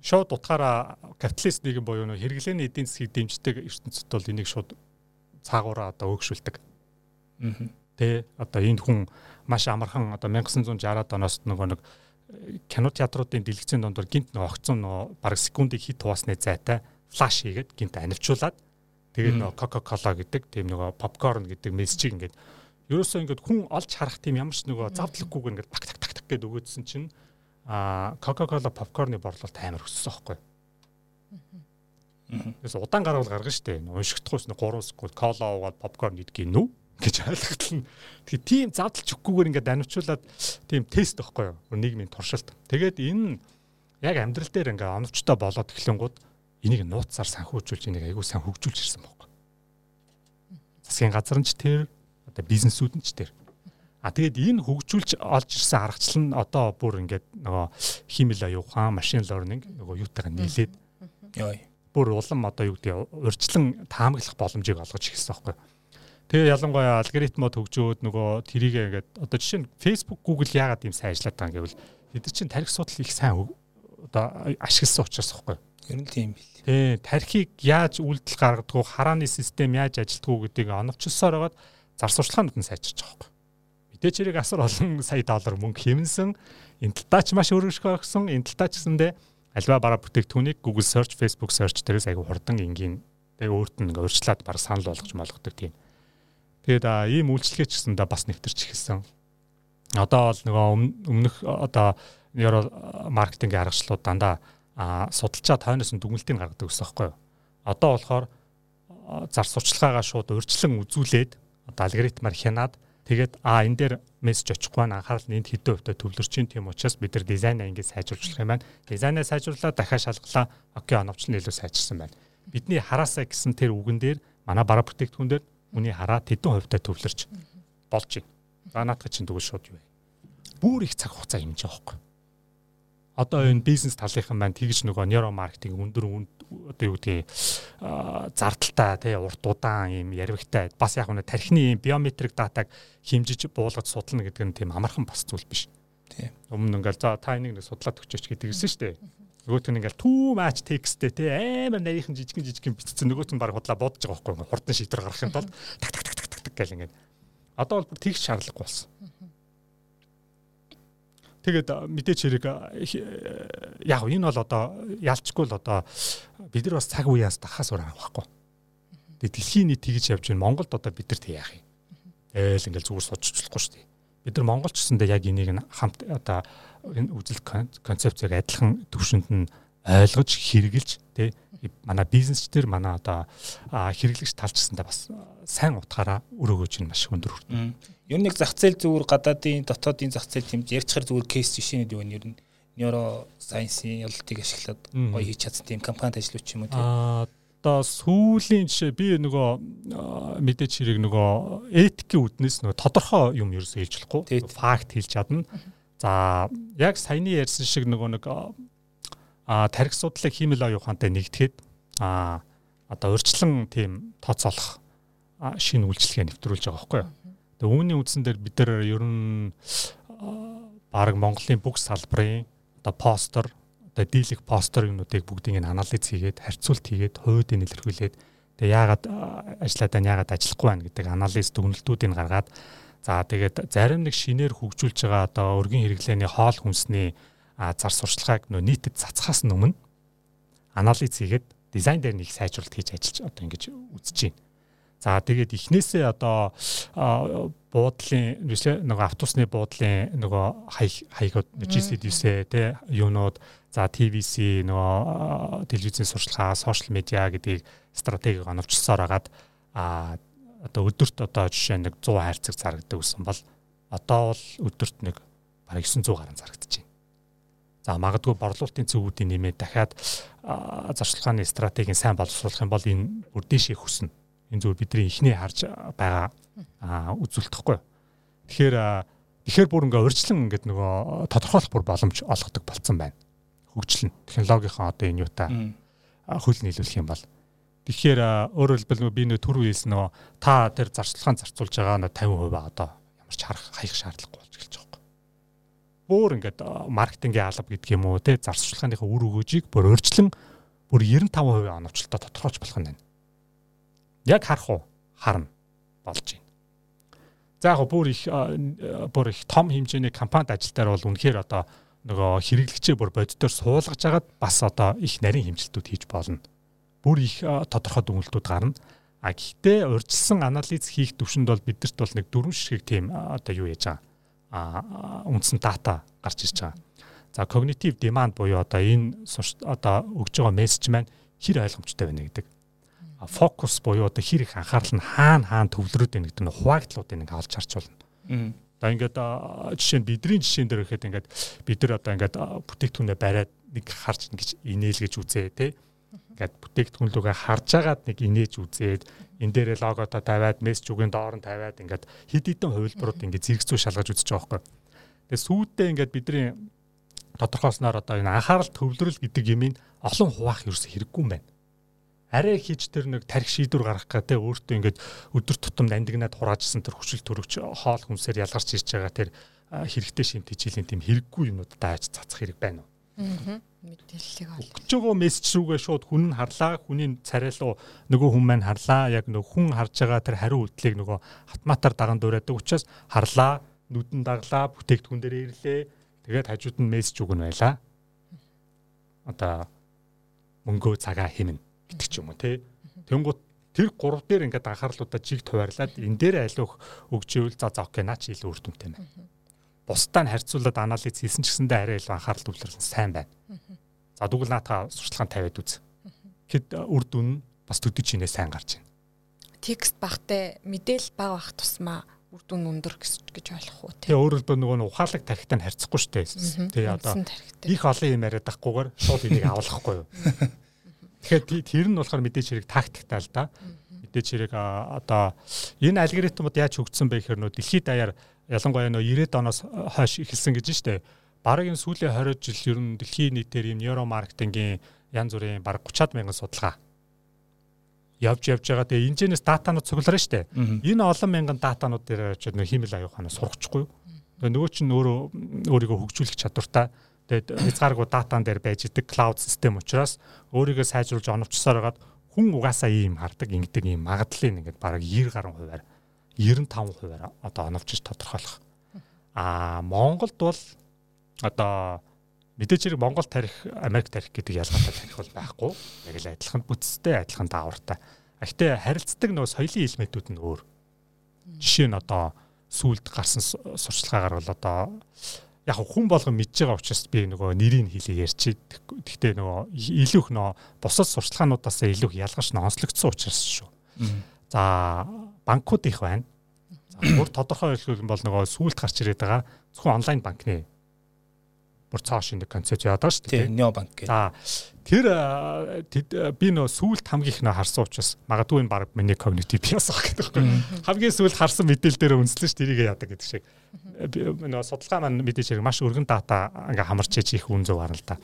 A: шууд утгаараа капиталист нийгэм буюу хэрэглээний эдийн засгийг дэмждэг ертөнцид бол энийг шууд цаагаараа одоо өгшүүлдэг. Аа Тэ одоо энэ хүн маш амархан одоо 1960-аад оноос нөгөө нэг э, кино театруудын дэлгэцийн дондор гинт нөгөө огцон нөгөө бараг секундыг хит туусны зайтай флаш хийгээд гинт анивчуулаад тэгээд нөгөө Coca-Cola гэдэг тийм нөгөө попкорн гэдэг мессежийг ингээд ерөөсөө ингээд хүн олж харах тийм ямар ч нөгөө завдлахгүйгээр ингээд так так так так гэд өгөөдсөн чинь а Coca-Cola попкорны борлуулалт амар өссөн байхгүй. Тэс удаан гаргал гаргана штэ. Уншигдахгүйс 3 секунд кола уугаад попкорн идэх гинүү гэж ойлгогдсон. Тэгэхээр тийм задлж өгөхгүйгээр ингээд анивчуулаад тийм тест байхгүй юу? Нийгмийн туршилт. Тэгээд энэ яг амьдрал дээр ингээд оновчтой болоод эхлэнгууд энийг нууцсаар санхүүжүүлж энийг айгүй сайн хөгжүүлж ирсэн байхгүй. Засгийн газар нь ч тэр бизнесүүд нь ч тэр. А тэгээд энэ хөгжүүлж олж ирсэн аргачлал нь одоо бүр ингээд нөгөө химэл аюухан, машин learning нөгөө юутайгаа нийлээд ёо бүр улам одоо юу гэдэг урьдчилан таамаглах боломжийг олгож эхэлсэн байхгүй. Тэгээ ялангуяа алгоритмод хөгжөөд нөгөө тэрийг ингээд одоо жишээ нь Facebook, Google яагаад ийм сайн ажиллаад байгаа гэвэл тэд чинь тарих судал их сайн одоо ашигласан учраас байхгүй.
C: Ер нь тийм бил.
A: Тий, тархийг яаж үйлдэл гаргадгүй, харааны систем яаж ажилтгүй гэдгийг оновчилсоор байгаад зар сурталчаанууд нь сайжирч байгаа байхгүй. Мэдээч хэрэг асар олон сая доллар мөнгө хэмнсэн энэ талтаа ч маш өргөшгөө өгсөн. Энэ талтаа ч гэсэндээ альва бараа бүтээгдэхүүнийг Google search, Facebook search дээрээс айгүй хурдан энгийн тэгээ өөрт нь ингээ урьдчилаад баг санал болгож болгодог тийм Тэгээд ийм үйлчлэгээ ч гэсэн да бас нэвтэрч эхэлсэн. Одоо бол нөгөө өмнөх одоо нейро маркетингийн аргачлалууд дандаа судалчаа тойноос нь дүгнэлтийг гаргадаг гэсэн байхгүй юу? Одоо болохоор зар сурчлагаагаа шууд урьдчилан үзүүлээд одоо алгоритмаар хянаад тэгээд а энэ дээр мессеж очихгүй нь анхаарал нь энд хэдэн хувьтай төвлөрч чинь тийм учраас бид нар дизайнаа ингэ сайжруулах юм байна. Дизайнаа сайжруулаад дахиад шалгалаа окей оновчлон илүү сайжирсан байна. Бидний хараасаа гэсэн тэр үгэн дээр манай бараа бүтээгдэхүүн дээр Үний хараад хэдэн хувьтай төвлөрч болж байна. За наадах чинь тэгвэл шууд юу вэ? Бүр их цаг хугацаа байгаа байхгүй. Одоо энэ бизнес талынхан маань тэгж нөгөө нейро маркетинг өндөр одоо юу гэдгийг зардалтай тий урт удаан юм ярвигтай бас яг нэг тархины биометрик датаг хэмжиж буулгаж судална гэдэг нь тийм амархан бас зүйл биш. Тий. Өмнө ингээл за та энийг нэг судлаад өгчөөч гэдэг ирсэн шүү дээ. Нөгөөт нь ингээл too much textтэй те амар нарийнхан жижигэн жижигэн бичсэн нөгөөт нь баг худлаа бодож байгаа байхгүй хурдан шийдвэр гаргахын тулд так так так так так гэл ингээд. Одоо бол бүр тэгш шаардлагагүй болсон. Тэгээд мэдээч хэрэг яг энэ бол одоо ялчгүй л одоо бид нар бас цаг үеэс дахаас өөр авахгүй. Тэгээд дэлхийн нийт тэгж явж байна. Монголд одоо бид нар тэг яах юм? Ээл ингээл зүгээр суудчихлахгүй шүү дээ. Бид нар монголч гэсэндээ яг энийг хамт одоо энэ үзэл концепцийг адилхан төвшөнд нь ойлгож хэрэгжилж тий манай бизнесчдэр манай одоо хэрэглэгч талчсандаа бас сайн утгаараа өрөөгөөж нь маш өндөр хүртэ.
C: Ер нь нэг зах зээл зүгээр гадаадын дотоодын зах зээл тэмж ярьчихар зүгээр кейс жишээнүүд юу вэ? Ер нь нейро сайенсийн ялалтыг ашиглаад гоё хийж чадсан тийм компанид ажиллаж юм уу тий?
A: Одоо сүүлийн жишээ би нөгөө мэдээч хэрэг нөгөө этикийн үднэс нөгөө тодорхой юм ерөөсөө хэлж болохгүй. Факт хэлж чадна. За яг саяны ярьсан шиг нөгөө нэг а тарих судлыг хиймэл оюухантай нэгтгэхэд а одоо урьдчилан тийм тооцоолох шинэ үйлчлэгээ нэвтрүүлж байгаа байхгүй юу. Тэгээ үүний үндсэн дээр бид нар ер нь баг Монголын бүх салбарын одоо постэр одоо дийлэх постэр юмнуудыг бүгдийг нь анализ хийгээд харьцуулт хийгээд хувьд нь илэрхийлээд тэгээ яагаад ажиллаадаа яагаад ажиллахгүй байна гэдэг анализ дүгнэлтүүдийг гаргаад за тэгээд зарим нэг шинээр хөгжүүлж байгаа одоо өргөн хэрэглээний хоол хүнсний зар сурчлагыг нөө нийтэд цацхаас өмнө анализ хийгээд дизайн дээр нэг сайжруулалт хийж ажиллаж одоо ингэж үзэж байна. За тэгээд эхнээсээ одоо буудлын нэг автобусны буудлын нөгөө хаяг хаягуд GC9 те юунууд за TVC нөгөө телевизийн сурчлагаа, сошиал медиа гэдгийг стратеги оновчсоор хагаад а одоо өдөрт одоо жишээ нэг 100 хайрцаг зарагддаг гэсэн бол одоо бол өдөрт нэг бараг 900 гаруй зарагдаж байна. За магадгүй борлуулалтын цэгүүдийн нэмээд дахиад зарчлагын стратегийн сайн боловсруулах юм бол энэ бүр дэшээ хөснө энэ зүгээр бидний ихний харж байгаа үзүүлэлтэхгүй. Тэгэхээр тэгэхээр бүр ингээ урьдчилан ингээд нөгөө тодорхойлох бүр боломж олгодог болцсон байна. Хөгжлөн технологийн одоо энэ юута хөл нийлүүлэх юм бол Тэгэхээр өөрөөр хэлбэл би нэг түр үеэс нөгөө та тэр зарчлагын зарцуулж байгаа 50% одоо ямар ч харах хаях шаардлагагүй болж эхэлж байгаа юм. Бүр ингээд маркетингийн алба гэдэг юм уу те зарцуулгынхаа үр өгөөжийг бүр өөрчлөн бүр 95% оновчлолтоо тодорхойлж болох нь байна яг харах уу харна болж байна. За яг бүр их бүр их том хэмжээний компанид ажилтаар бол үнэхээр одоо нөгөө хэрэглэгчээ бүр боддоор суулгаж агаад бас одоо их нарийн хэмжилтүүд хийж болно. Бүр их тодорхой дүгнэлтүүд гарна. А гэхдээ урьдчилсан анализ хийх төвшөнд бол бидэрт бол нэг дөрвөн ширхэг тийм одоо юу яаж байгаа үндсэн дата гарч ирж байгаа. За cognitive demand буюу одоо энэ одоо өгж байгаа мессеж маань хэр ойлгомжтой байна гэдэг фокус буюу одоо хэр их анхаарал нь хаана хаана төвлөрөөд байна гэдэг нь хуваагдлуудыг нэг олж болно. За ингээд жишээ нь бидний жишээн дээр ихэд ингээд бид нар одоо ингээд бүтээгдэхүүнээ бариад нэг харж ингэж инээлгэж үзээ те. Ингээд бүтээгдэхүүн лүгээ харж агаад нэг инээж үзээд энэ дээрээ логото тавиад мессеж үгийн доор нь тавиад ингээд хэд хэдэн хувилбарууд ингээд зэрэгцүү шалгаж үзэж байгаа байхгүй. Тэгээ сүйдээ ингээд бидний тодорхойлсноор одоо энэ анхаарал төвлөрөл гэдэг юмыг олон хуваах ерөөсө хэрэггүй юм байна арай хийж тэр нэг тарих шийдвэр гаргах гэдэг өөртөө ингээд өдөр тутамд андигнаад хураажсэн тэр хүчил төрөгч хоол хүнсээр ялгарч ирж байгаа тэр хэрэгтэй шимт хичээлийн тийм хэрэггүй юмнууд дааж цацах хэрэг байна уу?
B: Аа. Мэдээллийг
A: олж. Жогоо мессеж рүүгээ шууд хүн нь харлаа, хүний царайлуу нөгөө хүн маань харлаа. Яг нөгөө хүн харж байгаа тэр хариу үйлдэлийг нөгөө автоматар даган дуурайдаг учраас харлаа, нүдэн даглаа, бүтээгдэхүүн дээр ирлээ. Тэгээд хажууд нь мессеж өгнө байлаа. Одоо мөнгөө цагаа хэмнэ гэдэг ч юм уу тий. Тэнгууд тэр гурав дээр ингээд анхаарлуудаа жиг туваарлаад энэ дээр аливах өгжөөл за за окей наа чи илүү үр дүнтэй байна. Бусдаа нь харьцуулаад анализ хийсэн ч гэсэндээ арай илүү анхаарал төвлөрсөн сайн байна. За тэгвэл наатаа сурчлагын тавиад үз. Гэд үр дүн бас төдөж инээ сайн гарч байна.
B: Текст багтай мэдээл баг бах тусмаа үр дүн өндөр гэж ойлгох уу
A: тий. Тэгээ өөрөлдөө нөгөө ухаалаг тархитай нь харьцахгүй шүү дээ. Тэгээ одоо их олон юм яриад ахгүйгээр шууд энийг авлахгүй юу. Тэгэхээр тэр нь болохоор мэдээж хэрэг тактиктай л да. Мэдээж хэрэг одоо энэ алгоритмууд яаж хөгжсөн бэ гэхээр нөө дэлхийд даяар ялангуяа нөө 90-ад оноос хойш эхэлсэн гэж штэ. Бараг энэ сүүлийн 20 жил ер нь дэлхийн нийтээр юм нейромаркетингийн янз бүрийн бараг 30-аад мянган судалгаа явж явж байгаа. Тэгээ энэчнээс датанууд цугларна штэ. Энэ олон мянган датанууд дээр очиод нөө хиймэл аюуханаа сурахгүй юу? Тэгээ нөгөө чинь өөрөө өөрийгөө хөгжүүлэх чадвартай Тэгээд хязгааргүй датан дээр байж идэг клауд систем учраас өөрийгөө сайжруулж оновчсоор хагаад хүн угаасаа ийм хардаг ингэдэг ийм магадлалын ингээд бараг 90 гаруй хувиар 95 хувиар одоо оновчж тодорхойлох. Аа Монголд бол одоо мэдээж хэрэг Монгол тарих Америк тарих гэдэг ялгаатай тарих бол байхгүй. Яг л адилхан бүтцтэй адилхан даавартай. Гэхдээ харилцдаг нөө соёлын элементүүд нь өөр. Жишээ нь одоо сүулт гарсан сурчлагаагаар бол одоо яг хүн болгон мэдж байгаа учраас би нөгөө нэрийг хэлээ ярьчих. Гэхдээ нөгөө илүү их нөгөө бусад сурчлагынуудаас илүү их ялгаш нонслогдсон учраас шүү. За банкуд их байна. За бүр тодорхой хэлбэл бол нөгөө сүулт гарч ирээд байгаа зөвхөн онлайн банкны бүр цааш шинэ концепт яваад байгаа шүү
C: дээ. Тийм, Нео банк
A: гэх. За тэр би нөө сүулт хамгийн их нөө харсан учраас магадгүй энэ баг миний когнитив биас ах гэдэг байхгүй. Хамгийн сүулт харсан мэдээлэл дээр үнслэн ш тэрийг яадаг гэдэг шиг. Нөө судалгаа маань мэдээж хэрэг маш өргөн дата ингээ хамарч иж их үн зөв харна л та.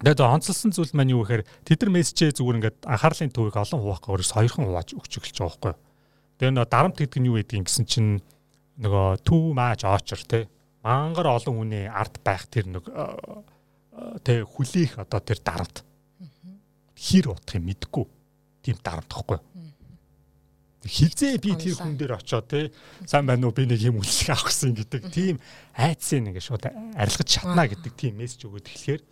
A: Тэгээд онцлсан зүйл маань юу гэхээр тэд нар мессежээ зүгээр ингээд анхаарлын төвийг олон хуваах гоор сойрхон хувааж өгч эхэлж байгаа байхгүй. Тэгээд нөө дарамт гэдэг нь юу гэдгийг гэсэн чинь нөгөө too much очер те. Мангар олон хүний ард байх тэр нэг тэ хүлээх одоо тэр дарамт. Хэр утах юм мэдгүй. Тийм дарамт тахгүй. Хизээ би тэр хүн дээр очоод те. Сайн байна уу? Би нэг юм үлсэх авах гэсэн гэдэг тийм айцсан ингээ шууд арилгаж шатна гэдэг тийм мессеж өгөөд эхлэхээр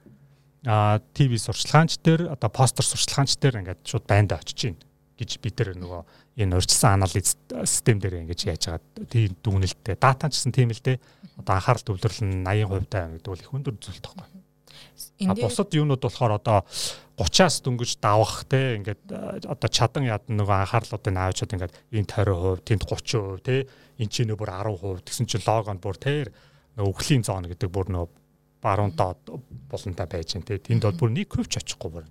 A: а ТV сурчлагаанч дээр одоо постэр сурчлагаанч дээр ингээд шууд байндаа очиж гин гэж бид нар нөгөө энэ урьдчилсан анализ систем дээр ингэж яаж байгаа тийм дүгнэлттэй дата ч гэсэн тийм л дээ одоо анхаарал төвлөрөл нь 80% таа гэдэг бол их өндөр зүйлт тахгүй. А бусад юунууд болохоор одоо 30-аас дөнгөж давах те ингээд одоо чадан ядан нөгөө анхаарлуудыг аавчаад ингээд энэ 20%, тэнд 30% те энэ чинь бүр 10% гэсэн чинь логонд бүр те нөгөө өвглийн зоон гэдэг бүр нөгөө баруун доод болонтой байж гэн те тэнд бол бүр нэг хөвч очихгүй бүр.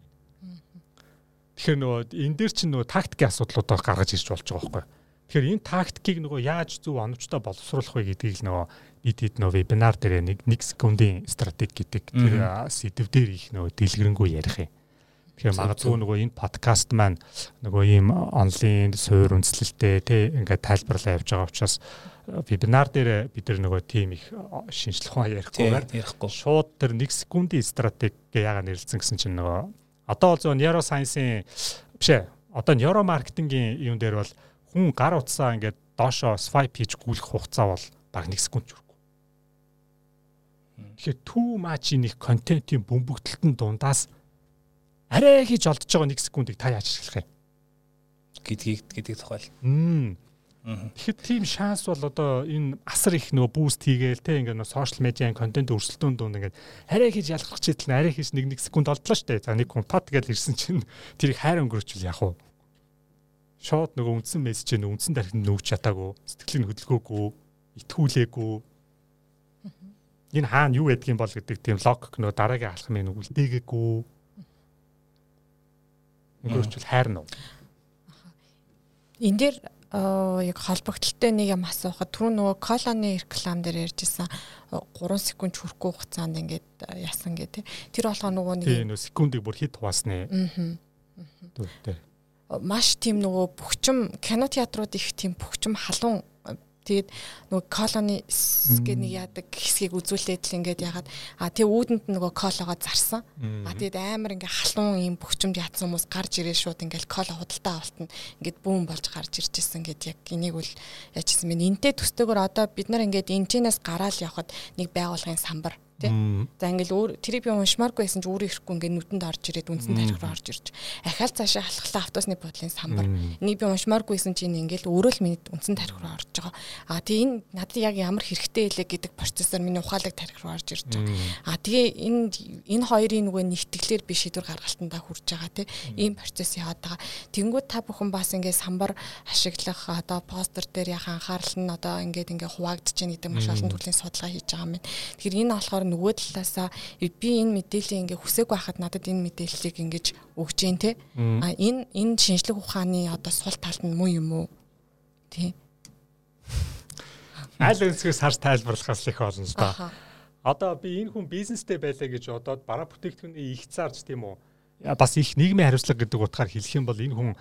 A: Тэгэхээр нөгөө энэ дээр чинь нөгөө тактикийн асуудлуудаа гаргаж ирж болж байгаа байхгүй. Тэгэхээр энэ тактикийг нөгөө яаж зөв оновчтой боловсруулах вэ гэдгийг л нөгөө бид хэд нөгөө вебинар дээр нэг 1 секундын стратеги гэдэг тэр сэдв дээр их нөгөө дэлгэрэнгүй ярих юм. Тэгэхээр магадгүй нөгөө энэ подкаст маань нөгөө ийм онлайн суур үндэслэлтэй тий ингээд тайлбарлаа явж байгаа учраас вебинар дээр бид нар нөгөө тим их шинжлэх ухаан ярихгүй шууд тэр 1 секундын стратеги яагаад нэрлэлсэн гэсэн чинь нөгөө одоо бол зөв нейросайенсийн биш ээ одоо нейромаркетингийн юм дээр бол хүн гар утсаа ингээд доошоо swipe хийж гүйлэх хугацаа бол баг 1 секунд ч хүрхгүй. Тэгэхээр too much нэг контентын бөмбөгдөлтөнд дундаас арай хийж олдож байгаа 1 секундыг та яаж ашиглах юм
C: гэдгийг гэдэг тухай л.
A: Тэгэхээр тийм шанс бол одоо энэ асар их нөгөө буст хийгээл те ингээд сошиал медиагийн контент өрсөлдөөн дунд ингээд арай хийж ялгах читэл арай хийж 1 1 секунд олдлоо штэ. За нэг хүн пат гэж ирсэн чинь тэрийг хайр өнгөрөөчвөл яах вэ? Шууд нөгөө үндсэн мессеж нь үндсэн тархинд нүүж чатаагүй, сэтгэлийг хөдөлгөөгүй, итгүүлээгүй. Энэ хаана юу ядгийн бол гэдэг тийм логик нөгөө дараагийн алхмын нүгэл дээгээгүй өнгөрчл хайрна уу?
B: Энд дээр яг холбогдлолтой нэг юм асуухад түрүү нөгөө колоны реклам дээр ярьжсэн 3 секунд хүрэхгүй хугацаанд ингээд яасан гэдэг. Тэр болохоо нөгөө
A: нэг Тийм нөгөө секундыг бүр хит хуваасны. Аа.
B: Маш тийм нөгөө бөхчм кино театрууд их тийм бөхчм халуун Тэгээд нөгөө колони гэ нэг яадаг хэсгийг үзүүлээд л ингээд ягаад а тэг үүдэнд нөгөө кологоо зарсан. А тэгээд амар ингээ халуун юм бөхчөмд ятсан хүмүүс гарч ирээ шууд ингээл коло худалдаа авалтна ингээд бүүн болж гарч ирж исэн гэд яг энийг үл яжсэн минь энтэй төстэйгээр одоо бид нар ингээд энэчнээс гараал явхад нэг байгууллагын самбар тий. За ингээл өөр тэрийг би уншмааргүй байсан ч өөрөө ирэхгүй ингээд нүдэнд орж ирээд үндсэн тарих руу орж ирж. Ахаал цаашаа халахлаа автобусны бодлын самбар. Энийг би уншмааргүй байсан чинь ингээл өөрөө л миний үндсэн тарих руу орж байгаа. А тий энэ надад яг ямар хэрэгтэй илээ гэдэг процессор миний ухаалаг тарих руу орж ирж байгаа. А тэгээ энэ энэ хоёрын нөгөө нэгтгэлээр би шийдвэр гаргалтандаа хүрж байгаа тий. Ийм процесс яваад байгаа. Тэнгүүд та бүхэн бас ингээд самбар ашиглах одоо постэр дээр яхаа анхаарал нь одоо ингээд ингээд хуваагдаж байна гэдэг маш олон төрлийн судалгаа хийж байгаа юм байна. Тэгэхээр энэ болохоор нөгөө талаасаа би энэ мэдээллийг ингээ хүсээгүй байхад надад энэ мэдээллийг ингэж өгч जैन те. А энэ энэ шинжлэх ухааны одоо сул талд нь муу юм уу? Тий
A: аль өнцгөөс харж тайлбарлахаас их болно л доо. Одоо би энэ хүн бизнестэй байлаа гэж одоод бараа бүтээгдэхүүний их зарж тийм үү? Бас их нийгмийн хариуцлага гэдэг утгаар хэлэх юм бол энэ хүн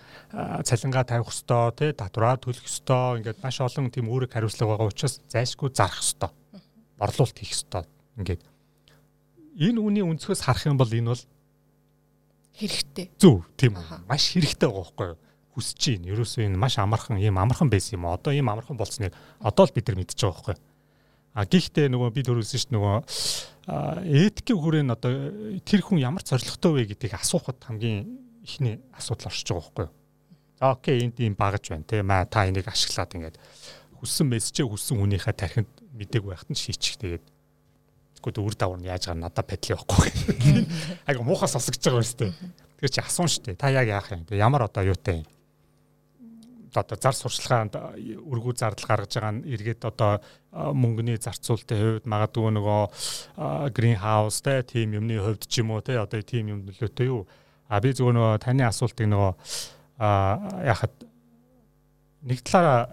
A: цалингаа тавих ёстой тий татвараа төлөх ёстой ингээд маш олон тийм үүрэг хариуцлага байгаа учраас зайлшгүй зарах ёстой. Борлуулалт хийх ёстой ингээд энэ үний өнцгөөс харах юм бол энэ бол
B: хэрэгтэй.
A: Зөв тийм үү. Маш хэрэгтэй байгаа байхгүй юу? Хүсэж чинь ерөөсөө энэ маш амархан ийм амархан байсан юм. Одоо ийм амархан болсныг одоо л бид нар мэдчихэж байгаа байхгүй юу? А гэхдээ нөгөө би төрүүлсэн шүү дээ нөгөө этикийн хүрээнд одоо тэр хүн ямар зоригтой вэ гэдгийг асуухад хамгийн ихний асуудал оршиж байгаа байхгүй юу? За окей энд ийм багаж байна те маа та энийг ашиглаад ингээд хүссэн мессежээ хүссэн хүнийхээ тархинд мэдээг байхад нь шийчих тэгээд Тэгвэл өвөр давар нь яаж байгаа надад педал явахгүй. Айгу муухай сосгож байгаа юм шүү дээ. Тэгэхээр чи асуун шүү дээ. Та яг яах юм? Ямар одоо юутай юм? одоо зар сурчлагаанд өргүү зардал гаргаж байгаа нь эргээд одоо мөнгөний зарцуулалтын хувьд магадгүй нөгөө грин хаус те тим юмны хувьд ч юм уу те одоо тим юм нөлөөтэй юу а би зөвхөн нөгөө таны асуултыг нөгөө яхад нэг талаараа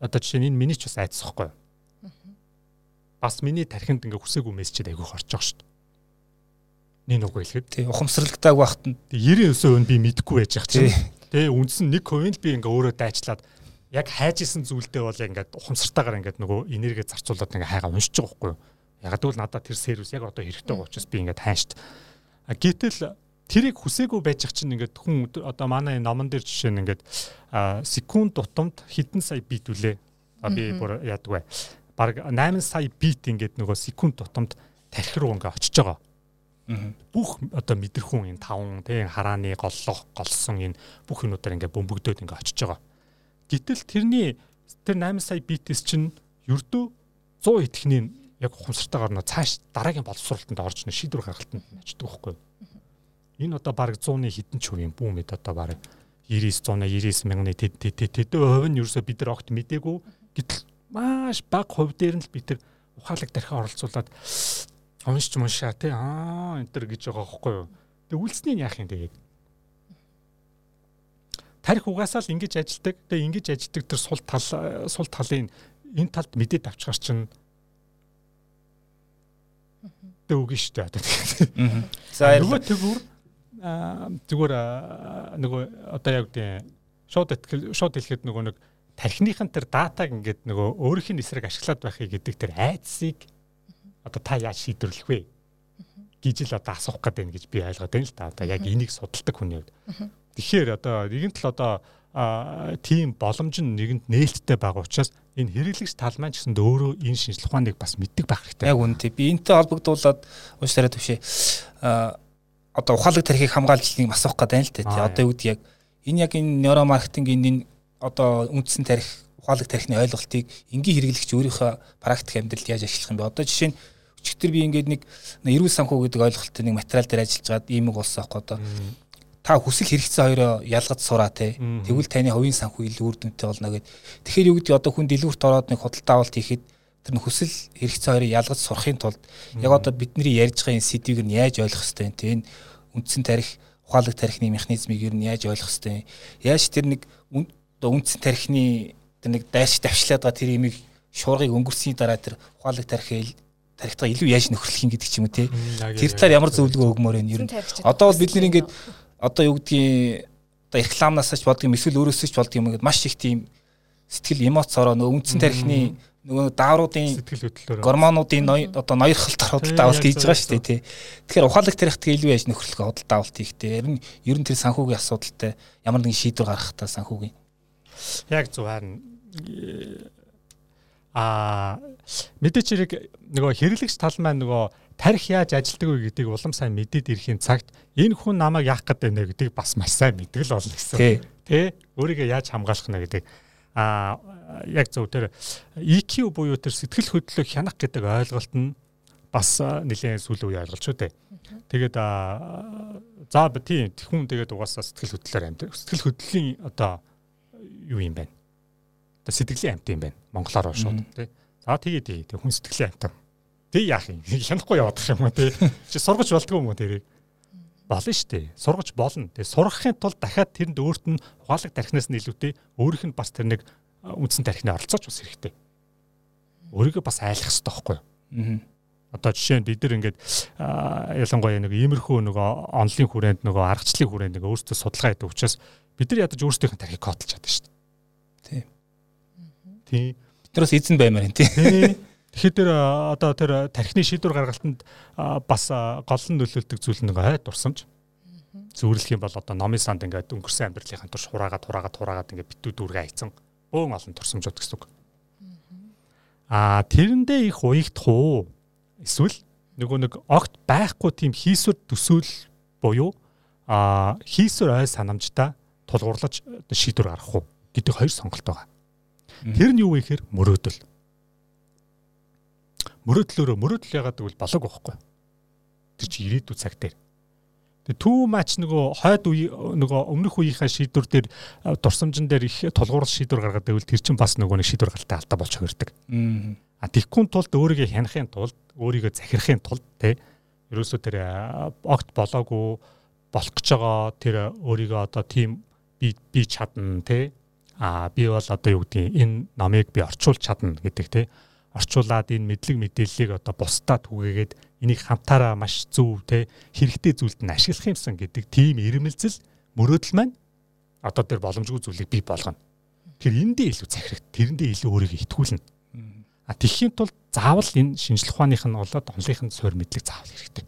A: одоо жишээ нь энэ миний ч бас айцсахгүй бас миний тархинд ингээ хүсээгүй мессежэд айгүй хорж байгаа шүү дээ. Нэг нөгөө хэлэхэд.
C: Тий, ухамсарлагтайг багт нь
A: 99% нь би мэдэхгүй байж ах чинь. Тэ үндсэн 1% нь би ингээ өөрөө дайчлаад яг хайж исэн зүйлдээ бол ингээд ухамсартайгаар ингээд нөгөө энерги зарцуулаад ингээ хайгаа уншиж байгаа байхгүй юу. Яг тэгвэл надад тэр сервис яг одоо хэрэгтэй байгаа учраас би ингээд хайшт. А гэтэл тэрийг хүсээгүй байж ах чинь ингээд хүн одоо манай номон дээр жишээ нь ингээд секунд тутамд хэдэн сая бит үлээ. А би бүр яадаг Бараг 8 сая бит ингээд нөгөө секунд тутамд тарих руу ингээд очиж байгаа бүх одоо мэдрэхүүн энэ таван тийм харааны голлох голсон энэ бүх юмудаар ингээ бөмбөгдөөд ингээ очиж байгаа. Гэтэл тэрний тэр 8 сая битээс чинь ердөө 100 итгэхний яг ухамсартайгаар нөө цааш дараагийн боловсролтонд орж нэ шийдвэр гаргалтанд очдөг байхгүй. Энэ одоо баг 100-ны хэдэн ч хувийн бүү мэд одоо баг 99 100-а 99 мянганы тэд тэд тэд хувь нь ерөөсө бид нар огт мдээгүй гэтэл маш бага хувь дээр нь л бид нар ухаалаг тархиа оролцуулаад уншиж муншаа тий аа энэ төр гэж байгаа байхгүй юу. Тэг үлснээ яах юм тэгээд. Тарих угаасаа л ингэж ажилдаг. Тэг ингэж ажилдаг тэр сул тал сул талын энэ талд мэдээд авчгаар чинь тэг үгүй шүү дээ. За нөгөө тэгвэр зүгээр нөгөө одоо яг тийм шууд шууд хэлэхэд нөгөө нэг тархиныхын тэр датаг ингээд нөгөө өөрийнх нь эсрэг ашиглаад байхыг гэдэг тэр айдсыг одоо та яаж шийдвэрлэх вэ гэж л одоо асуух гээд байна гэж би ойлгоод байна л да. Одоо яг энийг судалдаг хүний хувьд. Тэгэхээр одоо нэгэн тал одоо тийм боломж нь нэгэнд нээлттэй байгаа учраас энэ хэрэглэгч тал маань ч гэсэн өөрөө энэ шинжилх ухааныг бас мэддэг байх хэрэгтэй.
C: Яг үнэтэй. Би энэтэй холбогдуулаад уушраа төвшөө а одоо ухаалаг тархийг хамгаалж нэг асуух гээд байна л дээ. Одоо юу гэдэг яг энэ яг энэ нейромаркетингийн энэ одоо үндсэн тарих ухаалаг тархины ойлголтыг энгийн хэрэглэгч өөрийнхөө практик амьдралд яаж ашиглах юм бэ? Одоо жишээ нь өчигдөр би ингээд нэг эрүүл санхүү гэдэг ойлголттой нэг материал дээр ажиллаж байгаад ийм үг болсон аахгүй одоо. Та хүсэл хэрэгцээ хоёроо ялгаж сураа те. Тэгвэл таны хувийн санхүү илүү үр дүнтэй болно гэд. Тэгэхээр юу гэдэг одоо хүн дэлгүүрт ороод нэг худалдаа авалт хийхэд тэр хүсэл хэрэгцээ хоёрыг ялгаж сурахын тулд яг одоо бидний ярьж байгаа энэ сэдвийг нь яаж ойлгох хэвтэй те энэ үндсэн тарих ухаалаг тарихны механизмыг нь яаж ойлгох хэвтэй яаж тэр нэг одоо үндсэн тарихны тэр нэг дайрч давшлаад байгаа тэр имийг шуургыг өнгөрсөний дараа тэр ухаалаг тарихыг тарихтаа илүү яаж нөхөрлөх юм гэдэг ч юм уу те. Тэр талаар ямар зөвлөгөө өгмөр вэ? Ер нь одоо бол бид нэр ингээд одоо юу гэдгийг одоо рекламнаас ч болдго юм эсвэл өөрөөсөө ч болдго юм ингээд маш их тийм сэтгэл эмоц ороо нөгөө үндсэн тарихны нөгөө даавруудын
A: сэтгэл хөдлөлөөр
C: гормонуудын одоо ноёрхолт худалдаа авалт хийж байгаа шүү дээ тий. Тэгэхээр ухаалаг тарихт илүү яаж нөхөрлөх худалдаа авалт хийхтэй. Ер нь ер нь тэр санхүүгийн асуудалтай ямар нэгэн шийдвэр гаргах та санхүүгийн.
A: Яг зөв харин а мэдээч хэрэг нөгөө хэрэглэгч тал маань нөгөө тарих яаж ажилдаг вэ гэдгийг улам сайн мэдээд ирэхин цагт энэ хүн намайг яах гээд байна гэдгийг бас маш сайн мэддэг л болно гэсэн. Тэ өөрийгөө яаж хамгаалах нь гэдэг а яг зөв тэр EQ буюу тэр сэтгэл хөдлөлөө хянах гэдэг ойлголт нь бас нэлээд сүүлийн үе ойлголт шүү дээ. Тэгээд за тийм хүн тэгээд угаасаа сэтгэл хөдлөлөөр амьд. Сэтгэл хөдлөлийн одоо юу юм бэ? одоо сэтгэлийн амт юм байна. Монголоор шууд тий. За тэгээ тэгээ тэг хүн сэтгэлийн амт. Тэг яах юм? Хянахгүй явах юм уу тий. Чи сургаж болдгоо юм уу тэрийг? Болно шүү дээ. Сургаж болно. Тэгээ сургахын тулд дахиад тэрэнд өөрт нь ухаалаг тархинаас нь илүүтэй өөрийнх нь бас тэр нэг үндсэн тархины оролцооч бас хэрэгтэй. Өөрийгөө бас айлах хэрэгтэй байхгүй юу? Аа одоо жишээ нь бид нар ингээд ялангуяа нэг иймэрхүү нөгөө онлын хүрээнд нөгөө аргачлалын хүрээнд ингээ өөрсдөө судалгаа хийдэг учраас бид нар ядаж өөрсдийнх нь тархийг кодолж чаддаг шүү дээ. Тийм.
C: Тийм. Биднээс эзэн баймаар юм тий.
A: Тэгэхээр тэр одоо тэр тархины шийдвэр гаргалтанд бас гол нь нөлөөлдөг зүйл нэг хай дурсамж. Зөвөрлөх юм бол одоо номын санд ингээд өнгөрсөн амьдралынхаа турш хураагаад хураагаад хураагаад ингээд битүү дүүргээ айцсан. Бөөн олон турсамжууд гэсэн үг. Аа тэрэндээ их уягдах уу? Эсвэл нөгөө нэг огт байхгүй тийм хийсвэр төсөөл буюу аа хийсвэр ой санамжтай тулгуурлаж шийдвэр гаргах уу гэдэг хоёр сонголт байгаа. Тэр нь юу вэ гэхээр мөрөөдөл. Мөрөөдлөөрөө мөрөөдөл ягаад гэвэл болог байхгүй. Тэр чи ирээдүйн цаг дээр. Тэгээ түү мач нөгөө хойд үе нөгөө өмнөх үеийнхээ шийдвэр дээр дурсамжин дээр их тулгуурлал шийдвэр гаргаад байвал тэр чинь бас нөгөө нэг шийдвэр галтаа алдаа болж хувирдаг. А тэгхүүн тулд өөрийгөө хянахын тулд өөрийгөө захирахын тулд те ерөөсөө тэр огт болоогүй болох гэж байгаа тэр өөрийгөө одоо тийм би би чадна те а би бол одоо юу гэдгийг энэ номыг би орчуулж чадна гэдэг те орчуулад энэ мэдлэг мэдээллийг одоо бусдаа түгээгээд энийг хамтаараа маш зөв те хэрэгтэй зүйлд нь ашиглах юмсан гэдэг тийм ирмэлзэл мөрөөдөл маань одоо тэр боломжгүй зүйлийг бий болгоно. Тэр эндээ илүү захирагт, тэрэндээ илүү өөрийгөө итгүүлнэ. А тэгхийн тулд заавал энэ шинжлэх ухааных нь болоод онлынхын суур мэдлэг заавал хэрэгтэй.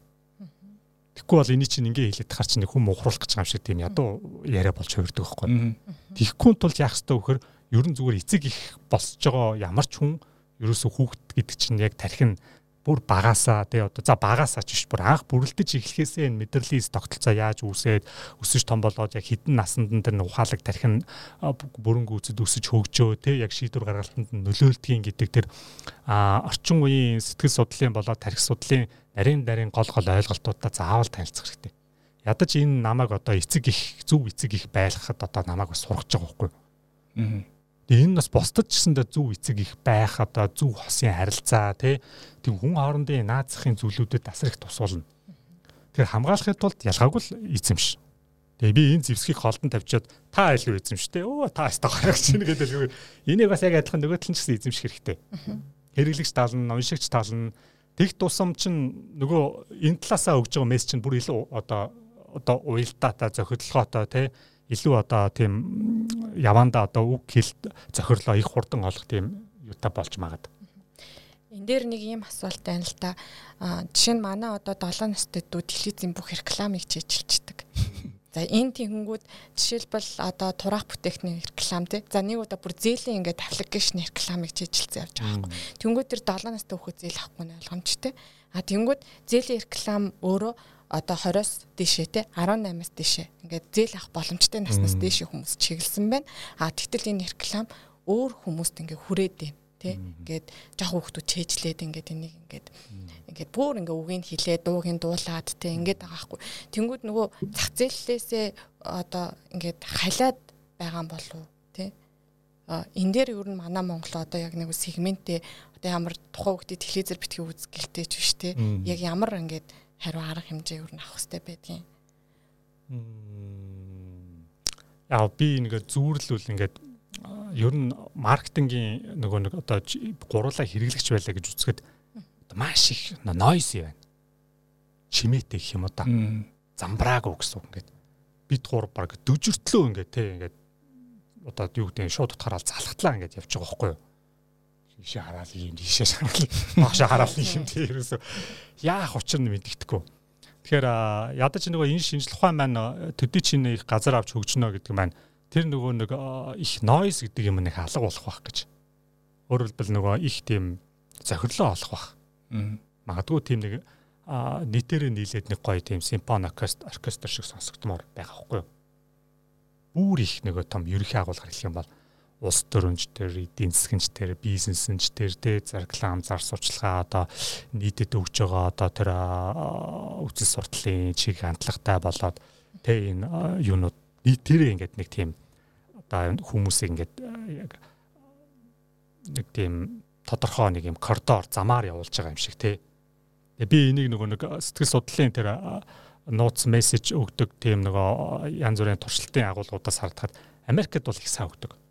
A: Тэгэхгүй бол эний чинь ингээ хэлээд тахаар чинь хүм ухруулах гэж байгаа юм шиг тийм ядуу яриа болж хувирдаг байхгүй. Тэгэхгүй тулд яах ёстой вөхөр ерөн зүгээр эцэг их босж байгаа ямар ч хүн ерөөсө хүүхэд гэдэг чинь яг тархин бүр багасаа тий одоо за багасаа ч биш бүр анх бүрлдэж эхлэхээсээ энэ мэдрэлийн тогтолцоо яаж үүсээд өсөж том болоод яг хідэн насанд нь тэр ухаалаг тархин бүрэн гүйцэд өсөж хөгжөө тий яг шийдвэр гаргалтанд нөлөөлдгийг гэдэг тэр орчин үеийн сэтгэл судлалын болоод тарих судлалын нарийн нарийн гол гол ойлголтуудаа заавал танилцах хэрэгтэй. Ядаж энэ намайг одоо эцэг их зөв эцэг их байлгахад одоо намайг сургаж байгаа байхгүй? Аа энэ бас бусдад ч гэсэндээ зөв эцэг их байх одоо зөв хосын харилцаа тий тийм хүн хоорондын наацхийн зүйлүүдэд асар их тусуулна. Тэгэхээр хамгаалахын тулд ялгаагүй л эзэмш. Тэгээ би энэ зэвсгийг холдон тавьчаад та илүү эзэмштэй. Өө та хэвээр гаргаж чинь гэдэг. Энийг бас яг адилхан нөгөө талын ч гэсэн эзэмших хэрэгтэй. Хэрэглэгч тална, уншигч тална. Тэг тусам чинь нөгөө энэ талаасаа өгж байгаа мессеж чинь бүр илүү одоо одоо уялдаатай зохирлогоотой тий илүү одоо тийм яванда одоо үг хэл зохирлоо их хурдан олох тийм юутай болж магаад.
B: Энд дээр нэг ийм асуулт байна л та. Жишээ нь манай одоо 7 настай дүү телевизийн бүх рекламыг чийжилчдэг. За энэ тийхэнгүүд жишээлбэл одоо тураах бүтээгдэхний реклам тий. За нэг удаа бүр зээлийн ингээд аппликейшн рекламыг чийжилсэн явж байгаа юм. Тэнгүүд тэр 7 настай хүүхэд зээл авахгүй нь ойлгомжтой. А тэнгүүд зээлийн реклам өөрөө одоо 20-оос дээшээ те 18-аас дээшээ ингээд зээл авах боломжтой наснаас дээшээ хүмүүс чиглэсэн байна. А тэгтэл энэ реклам өөр хүмүүст ингээд хүрээд байна те. Ингээд жоох хүүхдүүд чэйжлээд ингээд энийг ингээд ингээд бүр ингээд үгийг хилээд дуугийн дуулаад те ингээд байгаа хгүй. Тэнгүүд нөгөө зах зээллээсээ одоо ингээд халиад байгаа юм болов те. А энэ дээр ер нь манай Монгол одоо яг нэг сегментээ одоо ямар тухайн хүүхдийн телевизээр битгий үзгэлтэй ч биш те. Яг ямар ингээд хариу арга хэмжээ юу н авах хэрэгтэй байдгийн.
A: Яа би ингээд зүүрлүүл ингээд ер нь маркетингийн нөгөө нэг одоо гурлаа хэрэглэгч байлаа гэж үзэхэд маш их noisy байна. Чимээтэй гэх юм уу да. Замбраагүй гэсэн үг ингээд бид гур баг дөжөртлөө ингээд те ингээд одоо юу гэдэг шууд утгаараа залхатлаа ингээд явж байгаа байхгүй юу? Ийшээ хараад ийм ийшээ шаргал маашаа хараад юм тийм ерөөсөө яах учир нь мэддэхгүй. Тэгэхээр ядаж нөгөө энэ шинжлэх ухаан маань төдий чинь их газар авч хөгжнө гэдэг маань тэр нөгөө нэг их noise гэдэг юм нэг алга болох байх гэж. Өөрөөр хэлбэл нөгөө их тийм зохирлоо олох байх. Магадгүй тийм нэг нийтээрээ нийлээд нэг гоё тийм симфони оркестр оркестр шиг сонсогдмоор байгаа байхгүй юу? Бүр их нөгөө том ерөнхий агуулгаар хэлэх юм бол улс төрөнч төр, эдийн засгч төр, бизнесэнч төр, тэ реклам зар сурчлагаа одоо нийтэд өгж байгаа одоо тэр үсэл суртлын чиг хандлагатай болоод тэ энэ юунууд нийтээрээ ингээд нэг тийм одоо хүмүүсийг ингээд яг нэг тийм тодорхой нэг юм коридор замаар явуулж байгаа юм шиг тий. Тэгээ би энийг нөгөө нэг сэтгэл судлалын тэр нууц мессеж өгдөг тийм нөгөө янз бүрийн туршилтын агуулгуудаас хардахад Америкт бол их сайн өгдөг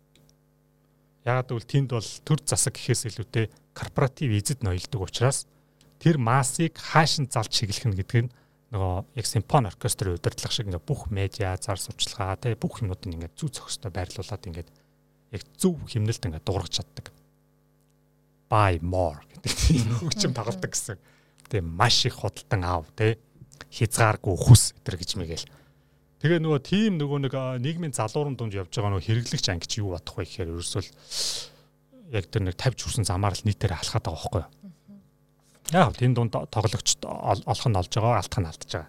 A: Ягаад гэвэл тэнд бол төр засаг гэхээс илүүтэй корпоратив эзэд ноёлдог учраас тэр массыг хаашин залж чиглэх нь гэдэг нь нөгөө яг симфони оркестрын удирдлага шиг ингээ бүх медиа, зар сурчлагаа тий бүх юмнуудыг ингээ зүг зохистой байрлуулад ингээ яг зөв хэмнэлт ингээ дуургаж чаддаг. Buy more гэдэг тийм хөгжим тоглодог гэсэн. Тэгээ маш их худалдан аав тий хязгааргүй хүс гэтэр гэж мэгэл Тэгээ нөгөө тим нөгөө нэг нийгмийн залуурын дунд явж байгаа нөгөө хэрэглэгч анги чи юу бодох вэ гэхээр ерөөсөө яг тэр нэг тавьж хүрсэн замаар л нийтээр алхаад байгаа байхгүй юу. Яг тийм дунд тоглогч олох нь олж байгаа, алдах нь алдж байгаа.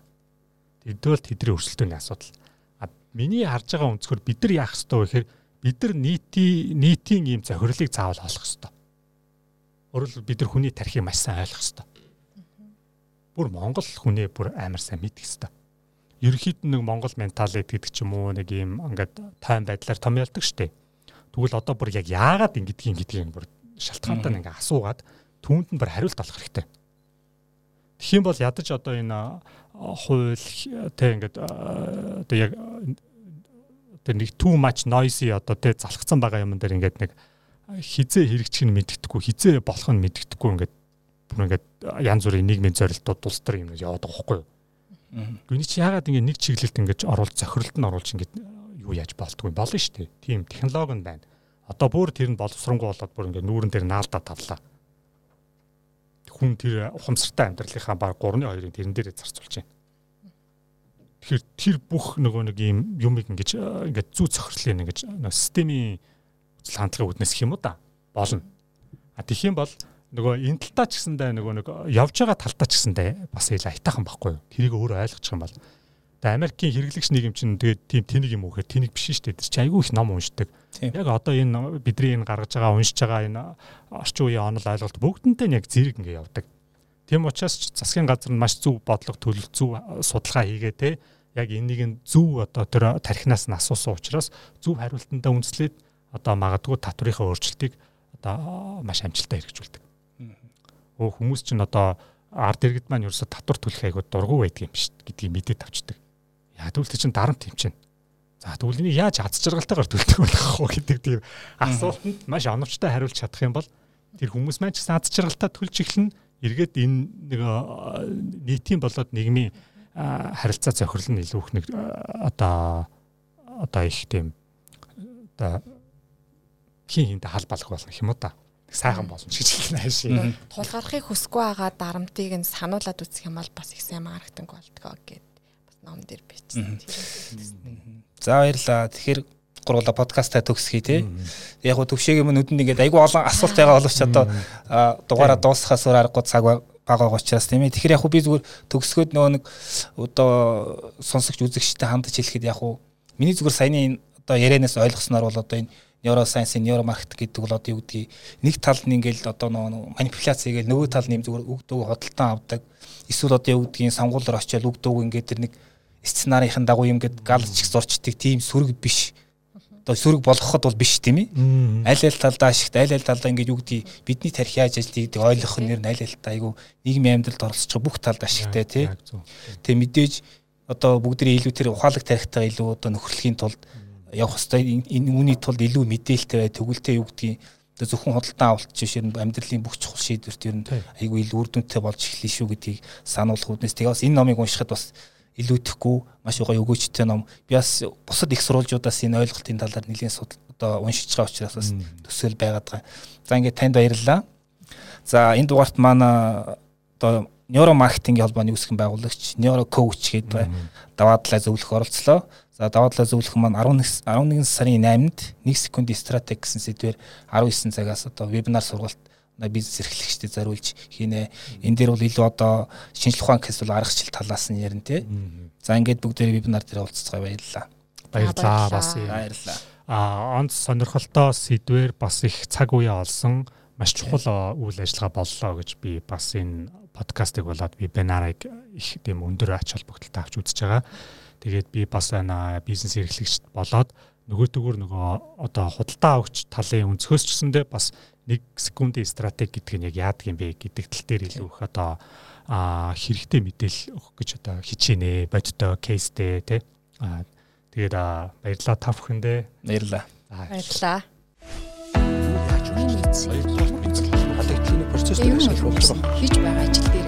A: Тэдвэл тэдний өрсөлдөөний асуудал. А миний харж байгаа өнцгөр бид нар яах ёстой вэ гэхээр бид нар нийтийн нийтийн ийм зохирлыг заавал олох ёстой. Өөрөөр бид нар хүний тархийг маш сайн ойлгох ёстой. Бүр Монгол хүнээ бүр амар сайн мэдэх ёстой ерөөхдөө нэг Монгол менталит гэдэг ч юм уу нэг юм ингээд тайван байдлаар томьёолдог штеп. Тэгвэл одоо бүр яг яагаад ингэдгийг гэдгийг бүр шалтгаантай ингээ асуугаад түүнд нь бүр хариулт олох хэрэгтэй. Тэгхийн бол ядаж одоо энэ хууль тэг ингээд одоо яг одоо нэг too much noisy одоо тэг залхацсан байгаа юм дээр ингээд нэг хизээ хэрэгчих нь мэддэхгүй хизээ болох нь мэддэхгүй ингээд бүр ингээд янз бүрийн нийгмийн зорилтууд улс төр юм яваад байгаа байхгүй юу. Гүний чи ягаад ингээд нэг чиглэлд ингээд оруулж зохиролт нь оруулж ингээд юу яаж болтгүй болно шүү дээ. Тийм технологи нь байна. Одоо бүр тэр нь боловсронгуй болоод бүр ингээд нүүрэн дээр наалдаа тавлаа. Хүн тэр ухамсартай амьдралынхаа баг 3-2-ын тэрэн дээрээ зарцуулж байна. Тэгэхээр тэр бүх нөгөө нэг юм юмыг ингэж ингээд зүү цохирлын ингэж системийн үзэл хандлагын үүднээс гэх юм уу да болно. А тэгэх юм бол нөгөө энэ талтаа ч гэсэндээ нөгөө нэг явж байгаа талтаа ч гэсэндээ бас ил айтаахан байхгүй юу. Тэрийг өөрөө ойлгочих юм бол. Тэгээ Америкийн хэрэглэгч нийгэм чинь тэгээд тийм тэнийг юм уу гэхээр тэнийг биш шүү дээ. Тэр чинь айгүй их ном уншдаг. Яг одоо энэ бидний энэ гаргаж байгаа уншиж байгаа энэ орчин үеийн онол ойлголт бүгдэнтэй нь яг зэрэг ингэ явдаг. Тийм учраас засгийн газар нь маш зөв бодлого төлөв зөв судалгаа хийгээ те яг энийг нь зөв одоо тэр тархинаас нь асуусан учраас зөв хариултандаа үндэслээд одоо магадгүй татврынхаа өөрчлөлтийг одоо маш амжилттай хэрэгжүүлдэг. Өө хүмүүс чинь одоо ард иргэд маань ерөөсө татвар төлөх айгуу дургу байдаг юм биш гэдгийг мэдээд авчдаг. Яа тэр чинь дарамт юм чинь. За тэгвэл энийг яаж аз жаргалтайгаар төлдөг болох вэ гэдэг тийм асуултанд маш оновчтой хариулж чадах юм бол тэр хүмүүс маань ч гэсэн аз жаргалтаа төлж эхлэн эргээд энэ нэг нийтийн болоод нийгмийн харилцаа зохирол нь илүү их нэг одоо одоо их тийм одоо хин хинтэй халбалах болно гэх юм уу та сайхан болно гэж хэлнэ хаашаа.
B: Тулгархыг хүсэхгүй байгаа дарамтыг нь сануулад үзэх юм бол бас их сайн маркетинг болдгоо гэд бас ном дээр бичсэн.
C: За баярлаа. Тэгэхээр гурлаа подкастаа төгсгий тий. Яг гоо төвшөөгийн мөн нүдэнд ингээд айгүй олон асуулт байгаа боловч одоо дугаараа дуусахаас өөр аргагүй цаг байгаа учраас тийм ээ. Тэгэхээр яг би зүгээр төгсгөөд нөгөө нэг одоо сонсогч үзэгчтэй хандж хэлэхэд яг миний зүгээр саяны одоо ярианаас ойлгосноор бол одоо энэ neuroscience, neuromarketing гэдэг бол одоо юу гэдгийг нэг тал нь ингээл одоо нөгөө манипуляц хийгээл нөгөө тал нэм зүгээр үг дүүг хөдөлтөн авдаг. Эсвэл одоо юу гэдгийг сонгуулиор очиад үг дүүг ингээд тэр нэг сценарийн дагуу юм гээд галч зурчдаг тийм сүрэг биш. Одоо сүрэг болгоход бол биш тийм ээ. Аль аль талдаа ашигт аль аль талдаа ингээд юу гэдгийг бидний тарих яаж ажилладаг гэдэг ойлгох нэр нь аль аль талдаа айгу нийгмийн амьдралд оролцох бүх талд ашигтай тий. Тэг мэдээж одоо бүгдний илүү тэр ухаалаг тарихтайгаа илүү одоо нөхөрлөхийн тулд явах хэвээр энэ үүний тулд илүү мэдээлэлтэй бай төгөлтэй юу гэдгийг зөвхөн худалдан авалт жишээ нь амьдралын бүх чухал шийдвэрт ер нь айгүй илүү үр дүнтэй болж эхлэв шүү гэдгийг сануулах үднэс тэгээ бас энэ номыг уншихад бас илүүдэхгүй маш гоё өгөөчтэй ном би бас бусад их сурвалжуудаас энэ ойлголтын талаар судал одоо уншиж байгаа учраас бас төсөөл байгаад байгаа. За ингээд танд баярлалаа. За энэ дугаарт манай одоо нейромаркетингийн холбооны үүсгэн байгуулагч Coach гэдэг даваадлаа зөвлөх оролцлоо. За даваадлаа зөвлөх маань 11 11 сарын 8-нд 1 секунд стратеги гэсэн сэдвээр 19 цагаас одоо вебинар сургалт бизнес эрхлэгчдэд зориулж хийнэ. Энэ дээр бол илүү одоо шинжлэх ухаан гэсэн бол аргачлал талаас нь ярина тий. За ингээд бүгдээ вебинар дээр уулзцгаая баярлалаа.
A: Баярлалаа бас
C: баярлалаа.
A: А онц сонирхолтой сэдвэр бас их цаг үе олсон маш чухал үйл ажиллагаа боллоо гэж би бас энэ подкастыг болоод вебинарыг их тийм өндөр ач холбогдолтой авч үзэж байгаа. Тэгээд би бас энэ бизнес эрхлэгч болоод нөгөөдөгөр нөгөө одоо худалдаа авагч талын өнцгөөс ч гэсэндээ бас 1 секундын стратеги гэдэг нь яг яадаг юм бэ гэдэг тал дээр илүү их одоо хэрэгтэй мэдээлэл өгөх гэж одоо хичээнэ бодтой кейстэй тий тэгээд баярлалаа та бүхэндээ
C: баярлалаа.
B: Баярлалаа.
A: яаж үгүй баярлалаа процесс дээр ашиглах болж байгаа
B: хийж